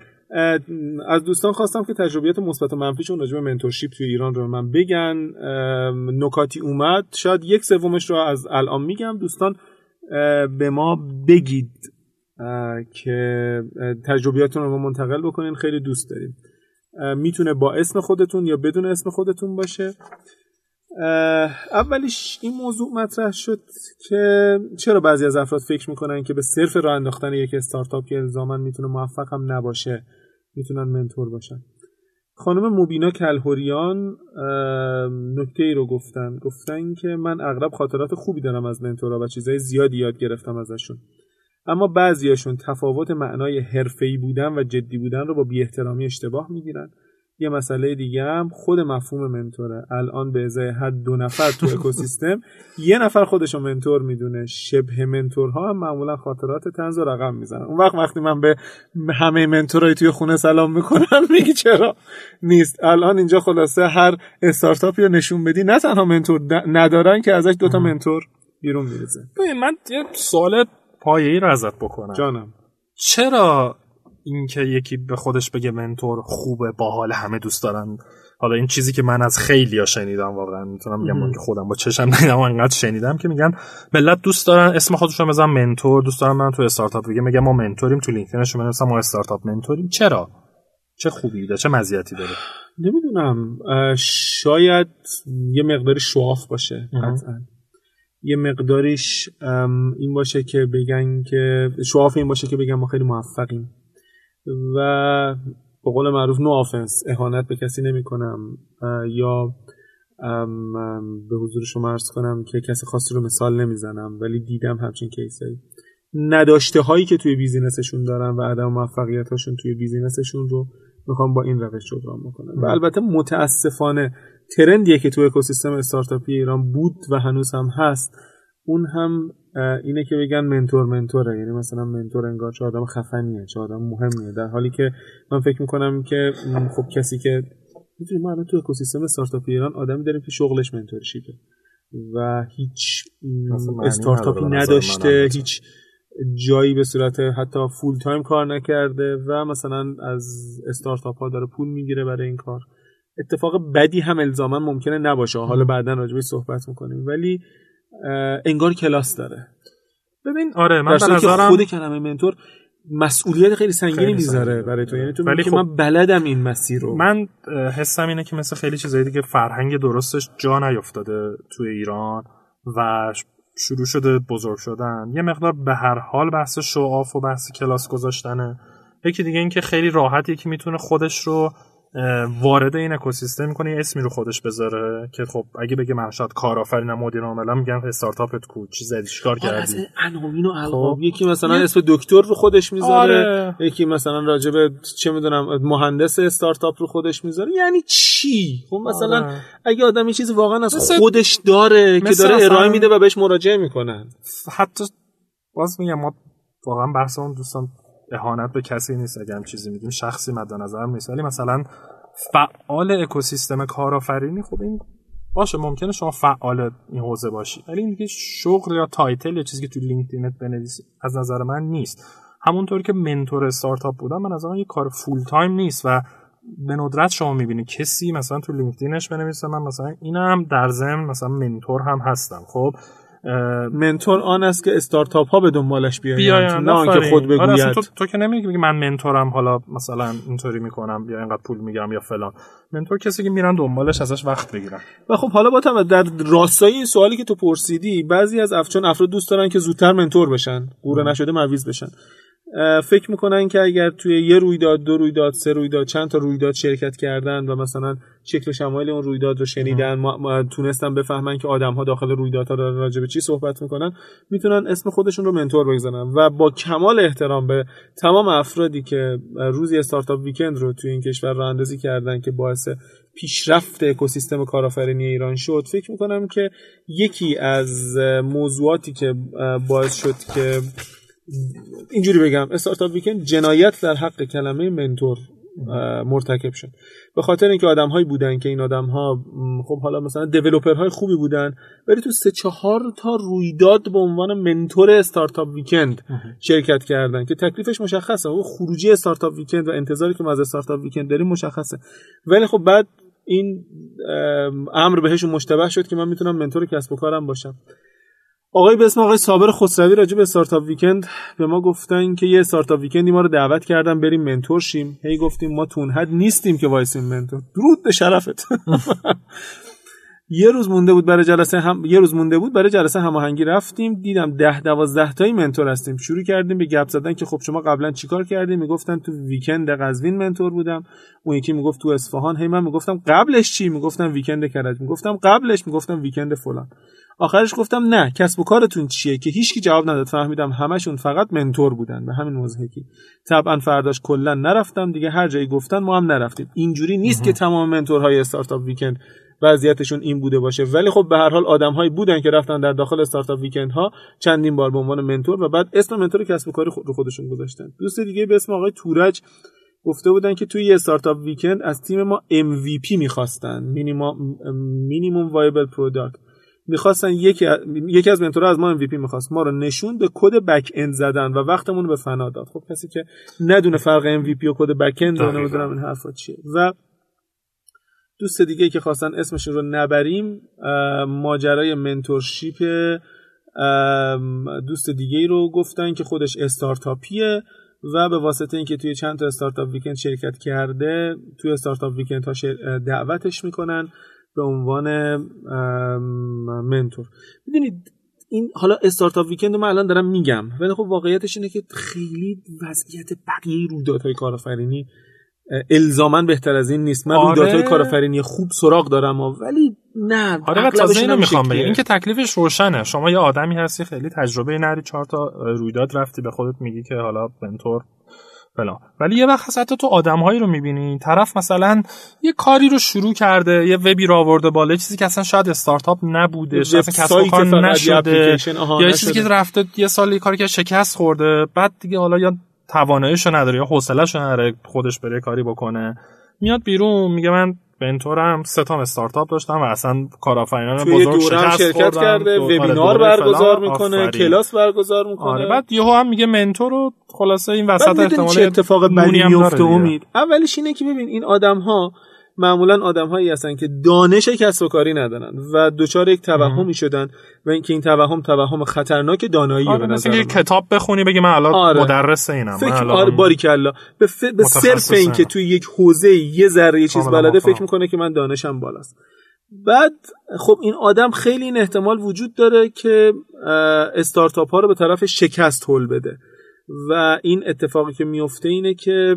از دوستان خواستم که تجربیات مثبت و منفیشون راجع به منتورشیپ توی ایران رو من بگن. نکاتی اومد. شاید یک سومش رو از الان میگم. دوستان به ما بگید که اه، تجربیاتتون رو منتقل بکنین. خیلی دوست داریم. می‌تونه با اسم خودتون یا بدون اسم خودتون باشه. اولیش این موضوع مطرح شد که چرا بعضی از افراد فکر می‌کنن که به صرف راه انداختن یک استارتاپ که الزاما می‌تونه موفق هم نباشه می‌تونن منتور باشن. خانم مبینا کلهوریان نکته ای رو گفتن. گفتن که من اغلب خاطرات خوبی دارم از منتورا و چیزهای زیادی یاد گرفتم ازشون. اما بعضیاشون تفاوت معنای حرفه‌ای بودن و جدی بودن رو با بی احترامی اشتباه می‌گیرن. یه مسئله دیگه هم خود مفهوم منتوره. الان به ازای هر دو نفر تو اکوسیستم یه نفر خودشو منتور می‌دونه. شبه منتورها هم معمولا خاطرات تنز و رقم می‌زنن. اون وقت وقتی من به همه منتورای توی خونه سلام می‌کنم میگی چرا؟ نیست. الان اینجا خلاصه هر استارتاپی رو نشون بدی نه تنها منتور ندارن که ازش دوتا منتور بیرون میرزه من یه سوال پایه‌ای رو ازت بکنم. جانم. چرا اینکه یکی به خودش بگه منتور خوبه باحال همه دوست دارن. حالا این چیزی که من از خیلی ها شنیدم واقعا می‌تونم بگم که خودم با چشم دیدم انقدر شنیدم که میگن ملت دوست دارن اسم خودشون بزنن منتور دوست دارن من تو استارتاپ بگم میگم ما منتوریم تو لینکدینشون بنویسم ما استارتاپ منتوریم. چرا؟ چه خوبی داره چه مزیتی داره؟ نمی‌دونم. شاید یه مقداری شواف باشه قطعا. یه مقداریش این باشه که بگن که show off این باشه که بگن ما خیلی موفقیم. و به قول معروف no offense اهانت به کسی نمی کنم یا به حضور شما عرض کنم که کسی خاصی رو مثال نمی‌زنم ولی دیدم همچین case ایی نداشته هایی که توی business شون دارن و عدم موفقیت هاشون توی business شون رو می‌خوام با این روش جبران بکنم. و البته متاسفانه trend یه که تو اکوسیستم استارتاپی ایران بود و هنوز هم هست اون هم اینه که بگن mentor mentor ه. یعنی مثلا mentor انگار چه آدم خفنیه چه آدم مهمیه. در حالی که من فکر می‌کنم که خب کسی که می‌دونی ما الان تو اکوسیستم استارتاپی ایران آدمی داریم که شغلش mentorship ه و هیچ استارتاپی نداشته هیچ جایی به صورت حتی full time کار نکرده و مثلا از استارتاپ ها داره پول می‌گیره برای این کار. اتفاق بدی هم الزاما ممکنه نباشه. حالا بعدا راجبش صحبت می‌کنیم. ولی انگار کلاس داره. ببین آره من به نظرم خود کلمه منتور مسئولیت خیلی سنگینی می‌ذاره برای تو. یعنی تو ولی خب من بلدم این مسیر رو. من حسم اینه که مثل خیلی چیزایی دیگه فرهنگ درستش جا نیافتاده توی ایران و شروع شده بزرگ شدن. یه مقدار به هر حال بحث شعاف و بحث کلاس گذاشتنه. یکی دیگه اینکه خیلی راحت یکی می‌تونه خودش رو وارد این اکوسیستم می‌کنه یه اسمی رو خودش بذاره که خب اگه بگه من شاید کارآفرینم مدیر عاملا میگن استارتاپت کو چی زدی چیکار آره، کردی عناوین و القاب خب. یکی مثلا اسم دکتر رو خودش می‌ذاره آره. یکی مثلا راجب چه می‌دونم مهندس استارتاپ رو خودش می‌ذاره یعنی چی خب مثلا آره. اگه آدم چیزی واقعا از خودش داره که داره ارائه میده و بهش مراجعه می‌کنن حتی باز میگم ما واقعا بحث اون دوستان اهانت به کسی نیست اگه هم چیزی میگیم شخصی مد نظرم نیست. ولی مثلا فعال اکوسیستم کارآفرینی خب این باشه ممکنه شما فعال این حوزه باشی. ولی این دیگه شغل یا title یا چیزی که تو LinkedIn ت بنویسی از نظر من نیست. همونطور که mentor استارتاپ بودم من از یه کار full time نیست و به ندرت شما می‌بینی کسی مثلا تو LinkedIn ش بنویسه من مثلا اینم در ضمن مثلا منتور هم هستم. خب منتور آن است که استارتاپ ها به دنبالش بیاین نه آنکه خود آره، بگوید. تو, تو که نمیگی من منتورم حالا مثلا اینطوری می‌کنم یا اینقدر پول می‌گیرم یا فلان. منتور کسی که میرن دنبالش ازش وقت بگیرن. و خب حالا با در راستای این سوالی که تو پرسیدی بعضی از افچون افراد دوست دارن که زودتر منتور بشن قوره نشده مویز بشن. فکر می‌کنن که اگر توی یه رویداد دو رویداد سه رویداد چند تا رویداد شرکت کردن و مثلا شکل شمایل اون رویداد رو شنیدن ما, تونستن بفهمن که آدم ها داخل رویدادها دارن راجع به چی صحبت می‌کنن می‌تونن اسم خودشون رو منتور بگذارن. و با کمال احترام به تمام افرادی که روزی استارتاپ ویکند رو توی این کشور راه اندازی کردن که باعث پیشرفت اکوسیستم کارآفرینی ایران شد فکر می‌کنم که یکی از موضوعاتی که باعث شد که اینجوری بگم. استارتاپ ویکند جنایت در حق کلمه منتور مرتکب شد. به خاطر اینکه آدم هایی بودن که این آدم ها خب حالا مثلا دیولوپر های خوبی بودن ولی تو سه چهار تا رویداد به عنوان منتور استارتاپ ویکند شرکت کردن که تکلیفش مشخصه. و خروجی استارتاپ ویکند و انتظاری که ما از استارتاپ ویکند داریم مشخصه. ولی خب بعد این امر بهشون مشتبه شد که من می‌تونم منتور کسب و کارم باشم. آقای به اسم آقای صابر خسروی راجع به استارتاپ ویکند به ما گفتن که یه startup weekend ی ما رو دعوت کردن بریم mentor شیم. هی گفتیم ما تو اون حد نیستیم که وایسیم mentor. درود به شرفت. یه روز مونده بود برای جلسه هم یه روز مونده بود برای جلسه هماهنگی رفتیم دیدم ده دوازده تایی mentor هستیم. شروع کردیم به گپ زدن که خب شما قبلا چیکار کردیم؟ می‌گفتن تو weekend قزوین mentor بودم. اون یکی می‌گفت تو اصفهان. هی من می‌گفتم قبلش چی؟ می‌گفتم weekend کرج. می‌گفتم قبلش؟ می‌گفتم weekend فلان. آخرش گفتم نه کسب و کارتون چیه که هیچکی جواب نداد. فهمیدم همشون فقط منتور بودن به همین موضوعی طبعا فرداش کلا نرفتم. دیگه هر جایی گفتن ما هم نرفتیم. اینجوری نیست که تمام منتورهای استارتاپ ویکند وضعیتشون این بوده باشه. ولی خب به هر حال آدمهایی بودن که رفتن در داخل استارتاپ ویکند ها چندین بار به عنوان منتور و بعد اسم منتور کسب و کار خود رو خودشون گذاشتن. دوست دیگه به اسم آقای تورج گفته بودن که توی یه استارتاپ ویکند از تیم ما MVP می‌خواستن. minimum viable product. می‌خواستن یکی یکی از mentor ها از ما MVP می‌خواست. ما رو نشوند به کد back end زدن و وقتمون رو به فنا داد. خب کسی که ندونه فرق MVP و کد back end رو نمی‌دونم این حرفا چیه. و دوست دیگه که خواستن اسمشون رو نبریم ماجرای mentorship دوست دیگه رو گفتن که خودش استارتاپیه و به واسطه اینکه توی چند تا startup weekend شرکت کرده توی startup weekend ها دعوتش می‌کنن به عنوان منتور. می‌دونید این حالا استارتاپ ویکند من الان دارم میگم ولی خب واقعیتش اینه که خیلی وضعیت بقیه رویدادهای کارآفرینی الزاما بهتر از این نیست. من آره. رویدادهای کارآفرینی خوب سراغ دارم ولی نه آره تازه اینو می‌خوام بگم. این که تکلیفش روشنه. شما یه آدمی هستی خیلی تجربه نری چهار تا رویداد رفتی به خودت میگی که حالا منتور فلان. ولی یه وقت حتی تو آدمهایی رو می‌بینی. طرف مثلا یه کاری رو شروع کرده یه وبی رو آورده بالا چیزی که اصلا شاید استارتاپ نبوده شاید اصلا کسب کار نشده. یا چیزی که رفته یه سال کاری که شکست خورده. بعد دیگه حالا یا تواناییشو نداره یا حوصله‌شو نداره خودش بره کاری بکنه. میاد بیرون میگه من بنتورم سه تا استارتاپ داشتم و اصلا کارآفرینان بزرگ شکست شرکت کرده وبینار برگزار می‌کنه کلاس برگزار می‌کنه. آره بعد یهو هم میگه منتور رو خلاصه این وسط احتمال اتفاق بدی میفته امید. اولش اینه که ببین این آدم ها معمولا آدم هایی هستن که دانش کسب و کاری ندارن و دچار یک توهمی شدن و اینکه این توهم توهم خطرناک دانایی آره به نظر یه کتاب بخونی بگی من الان آره. مدرس اینم فکر آره باری کلا به, ف... به صرف اینکه توی یک حوزه یه ذره یه چیز بلده فکر می‌کنه که من دانشم بالاست. بعد خب این آدم خیلی این احتمال وجود داره که استارتاپ ها رو به طرف شکست هل بده. و این اتفاقی که میفته اینه که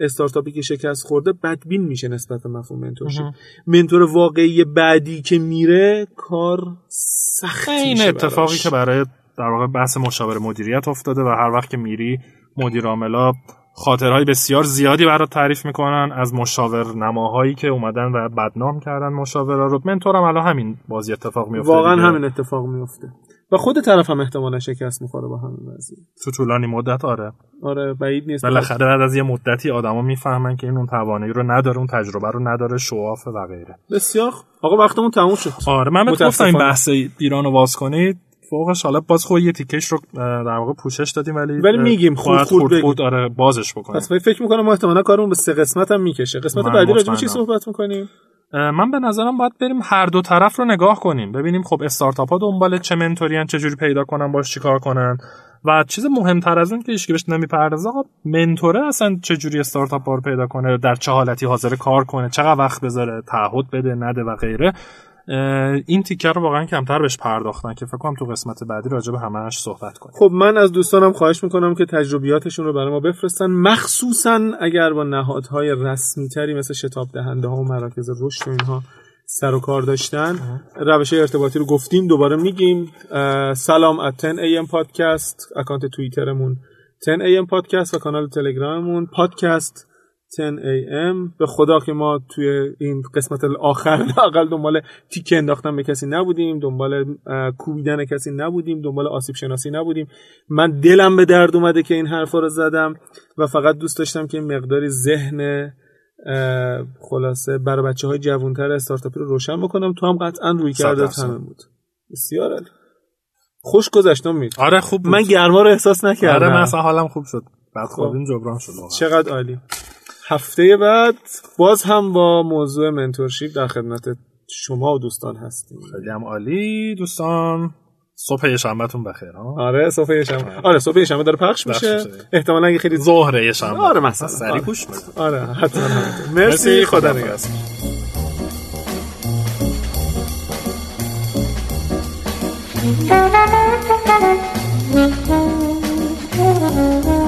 استارتاپی که شکست خورده بدبین میشه نسبت به مفهوم منتورشیپ. منتور واقعی بعدی که میره کار سخت این اتفاقی که برای در واقع بحث مشاور مدیریت افتاده و هر وقت که میری مدیر عاملا خاطرهای بسیار زیادی برات تعریف می‌کنن از مشاور نماهایی که اومدن و بدنام کردن مشاورا رو. منتورم الان همین بازی اتفاق میفته واقعا همین اتفاق میفته و خود طرف هم احتمالا شکست می‌خوره با همین وضعیت. تو طولانی مدت آره. آره بعید نیست. بالاخره بعد از یه مدتی آدما می‌فهمن که این اون توانایی رو نداره اون تجربه رو نداره شواف و غیره. بسیار آقا وقتمون تموم شد. آره من بهت گفتم این بحث ایران رو واز کنید. فوقش حالا باز خود یه تیکش رو در واقع پوشش دادیم ولی ولی میگیم خود خود, خود, آره بازش بکنیم. پس فکر می‌کنم ما احتمالاً کارمون به سه قسمت هم می‌کشه. قسمت بعدی راجع چی صحبت می‌کنیم؟ من به نظرم باید بریم هر دو طرف رو نگاه کنیم. ببینیم خب استارتاپ ها دنبال چه منتورین چه جوری پیدا کنن باش چیکار کنن. و چیز مهمتر از اون که هیچ بهش نمی‌پردازه آقا منتوره اصلا چه جوری استارتاپ رو پیدا کنه در چه حالتی حاضر کار کنه چقدر وقت بذاره تعهد بده نده و غیره. این تیکر رو واقعا کمتر بهش پرداختن که فکر کنم تو قسمت بعدی راجع به همش صحبت کنیم. خب من از دوستانم خواهش می‌کنم که تجربیاتشون رو برای ما بفرستن. مخصوصا اگر با نهادهای رسمی تری مثل شتاب دهنده ها و مراکز رشد و اینها سر و کار داشتن روش ارتباطی رو گفتیم دوباره میگیم. سلام ات 10 am پادکست اکانت توییترمون 10 am پادکست و کانال تلگراممون پادکست 10 am به خدا که ما توی این قسمت آخر لاقل دنبال تیکه انداختن به کسی نبودیم دنبال کوبیدن کسی نبودیم دنبال آسیب شناسی نبودیم. من دلم به درد اومده که این حرفا رو زدم و فقط دوست داشتم که مقداری ذهن خلاصه برای بچه های جوانتر استارتاپی رو روشن بکنم. تو هم قطعا روی کرده همه بود. بسیار خوش گذشتم مید آره خوب بود. من گرما رو احساس نکردم. آره مثلا حالم خوب شد. بعد خب. جبران شد چقدر عالی. هفته بعد باز هم با موضوع منتورشیپ در خدمت شما و دوستان هستیم. خیلی هم عالی. دوستان صبح شنبهتون بخیر ها؟ آره صبح شنبه. آره. صبح شنبه داره پخش میشه. احتمالاً اگه خیلی ظهر شنبه. آره مثلا. سری آره. گوش آره حتما. مرسی. خدا نگهدار.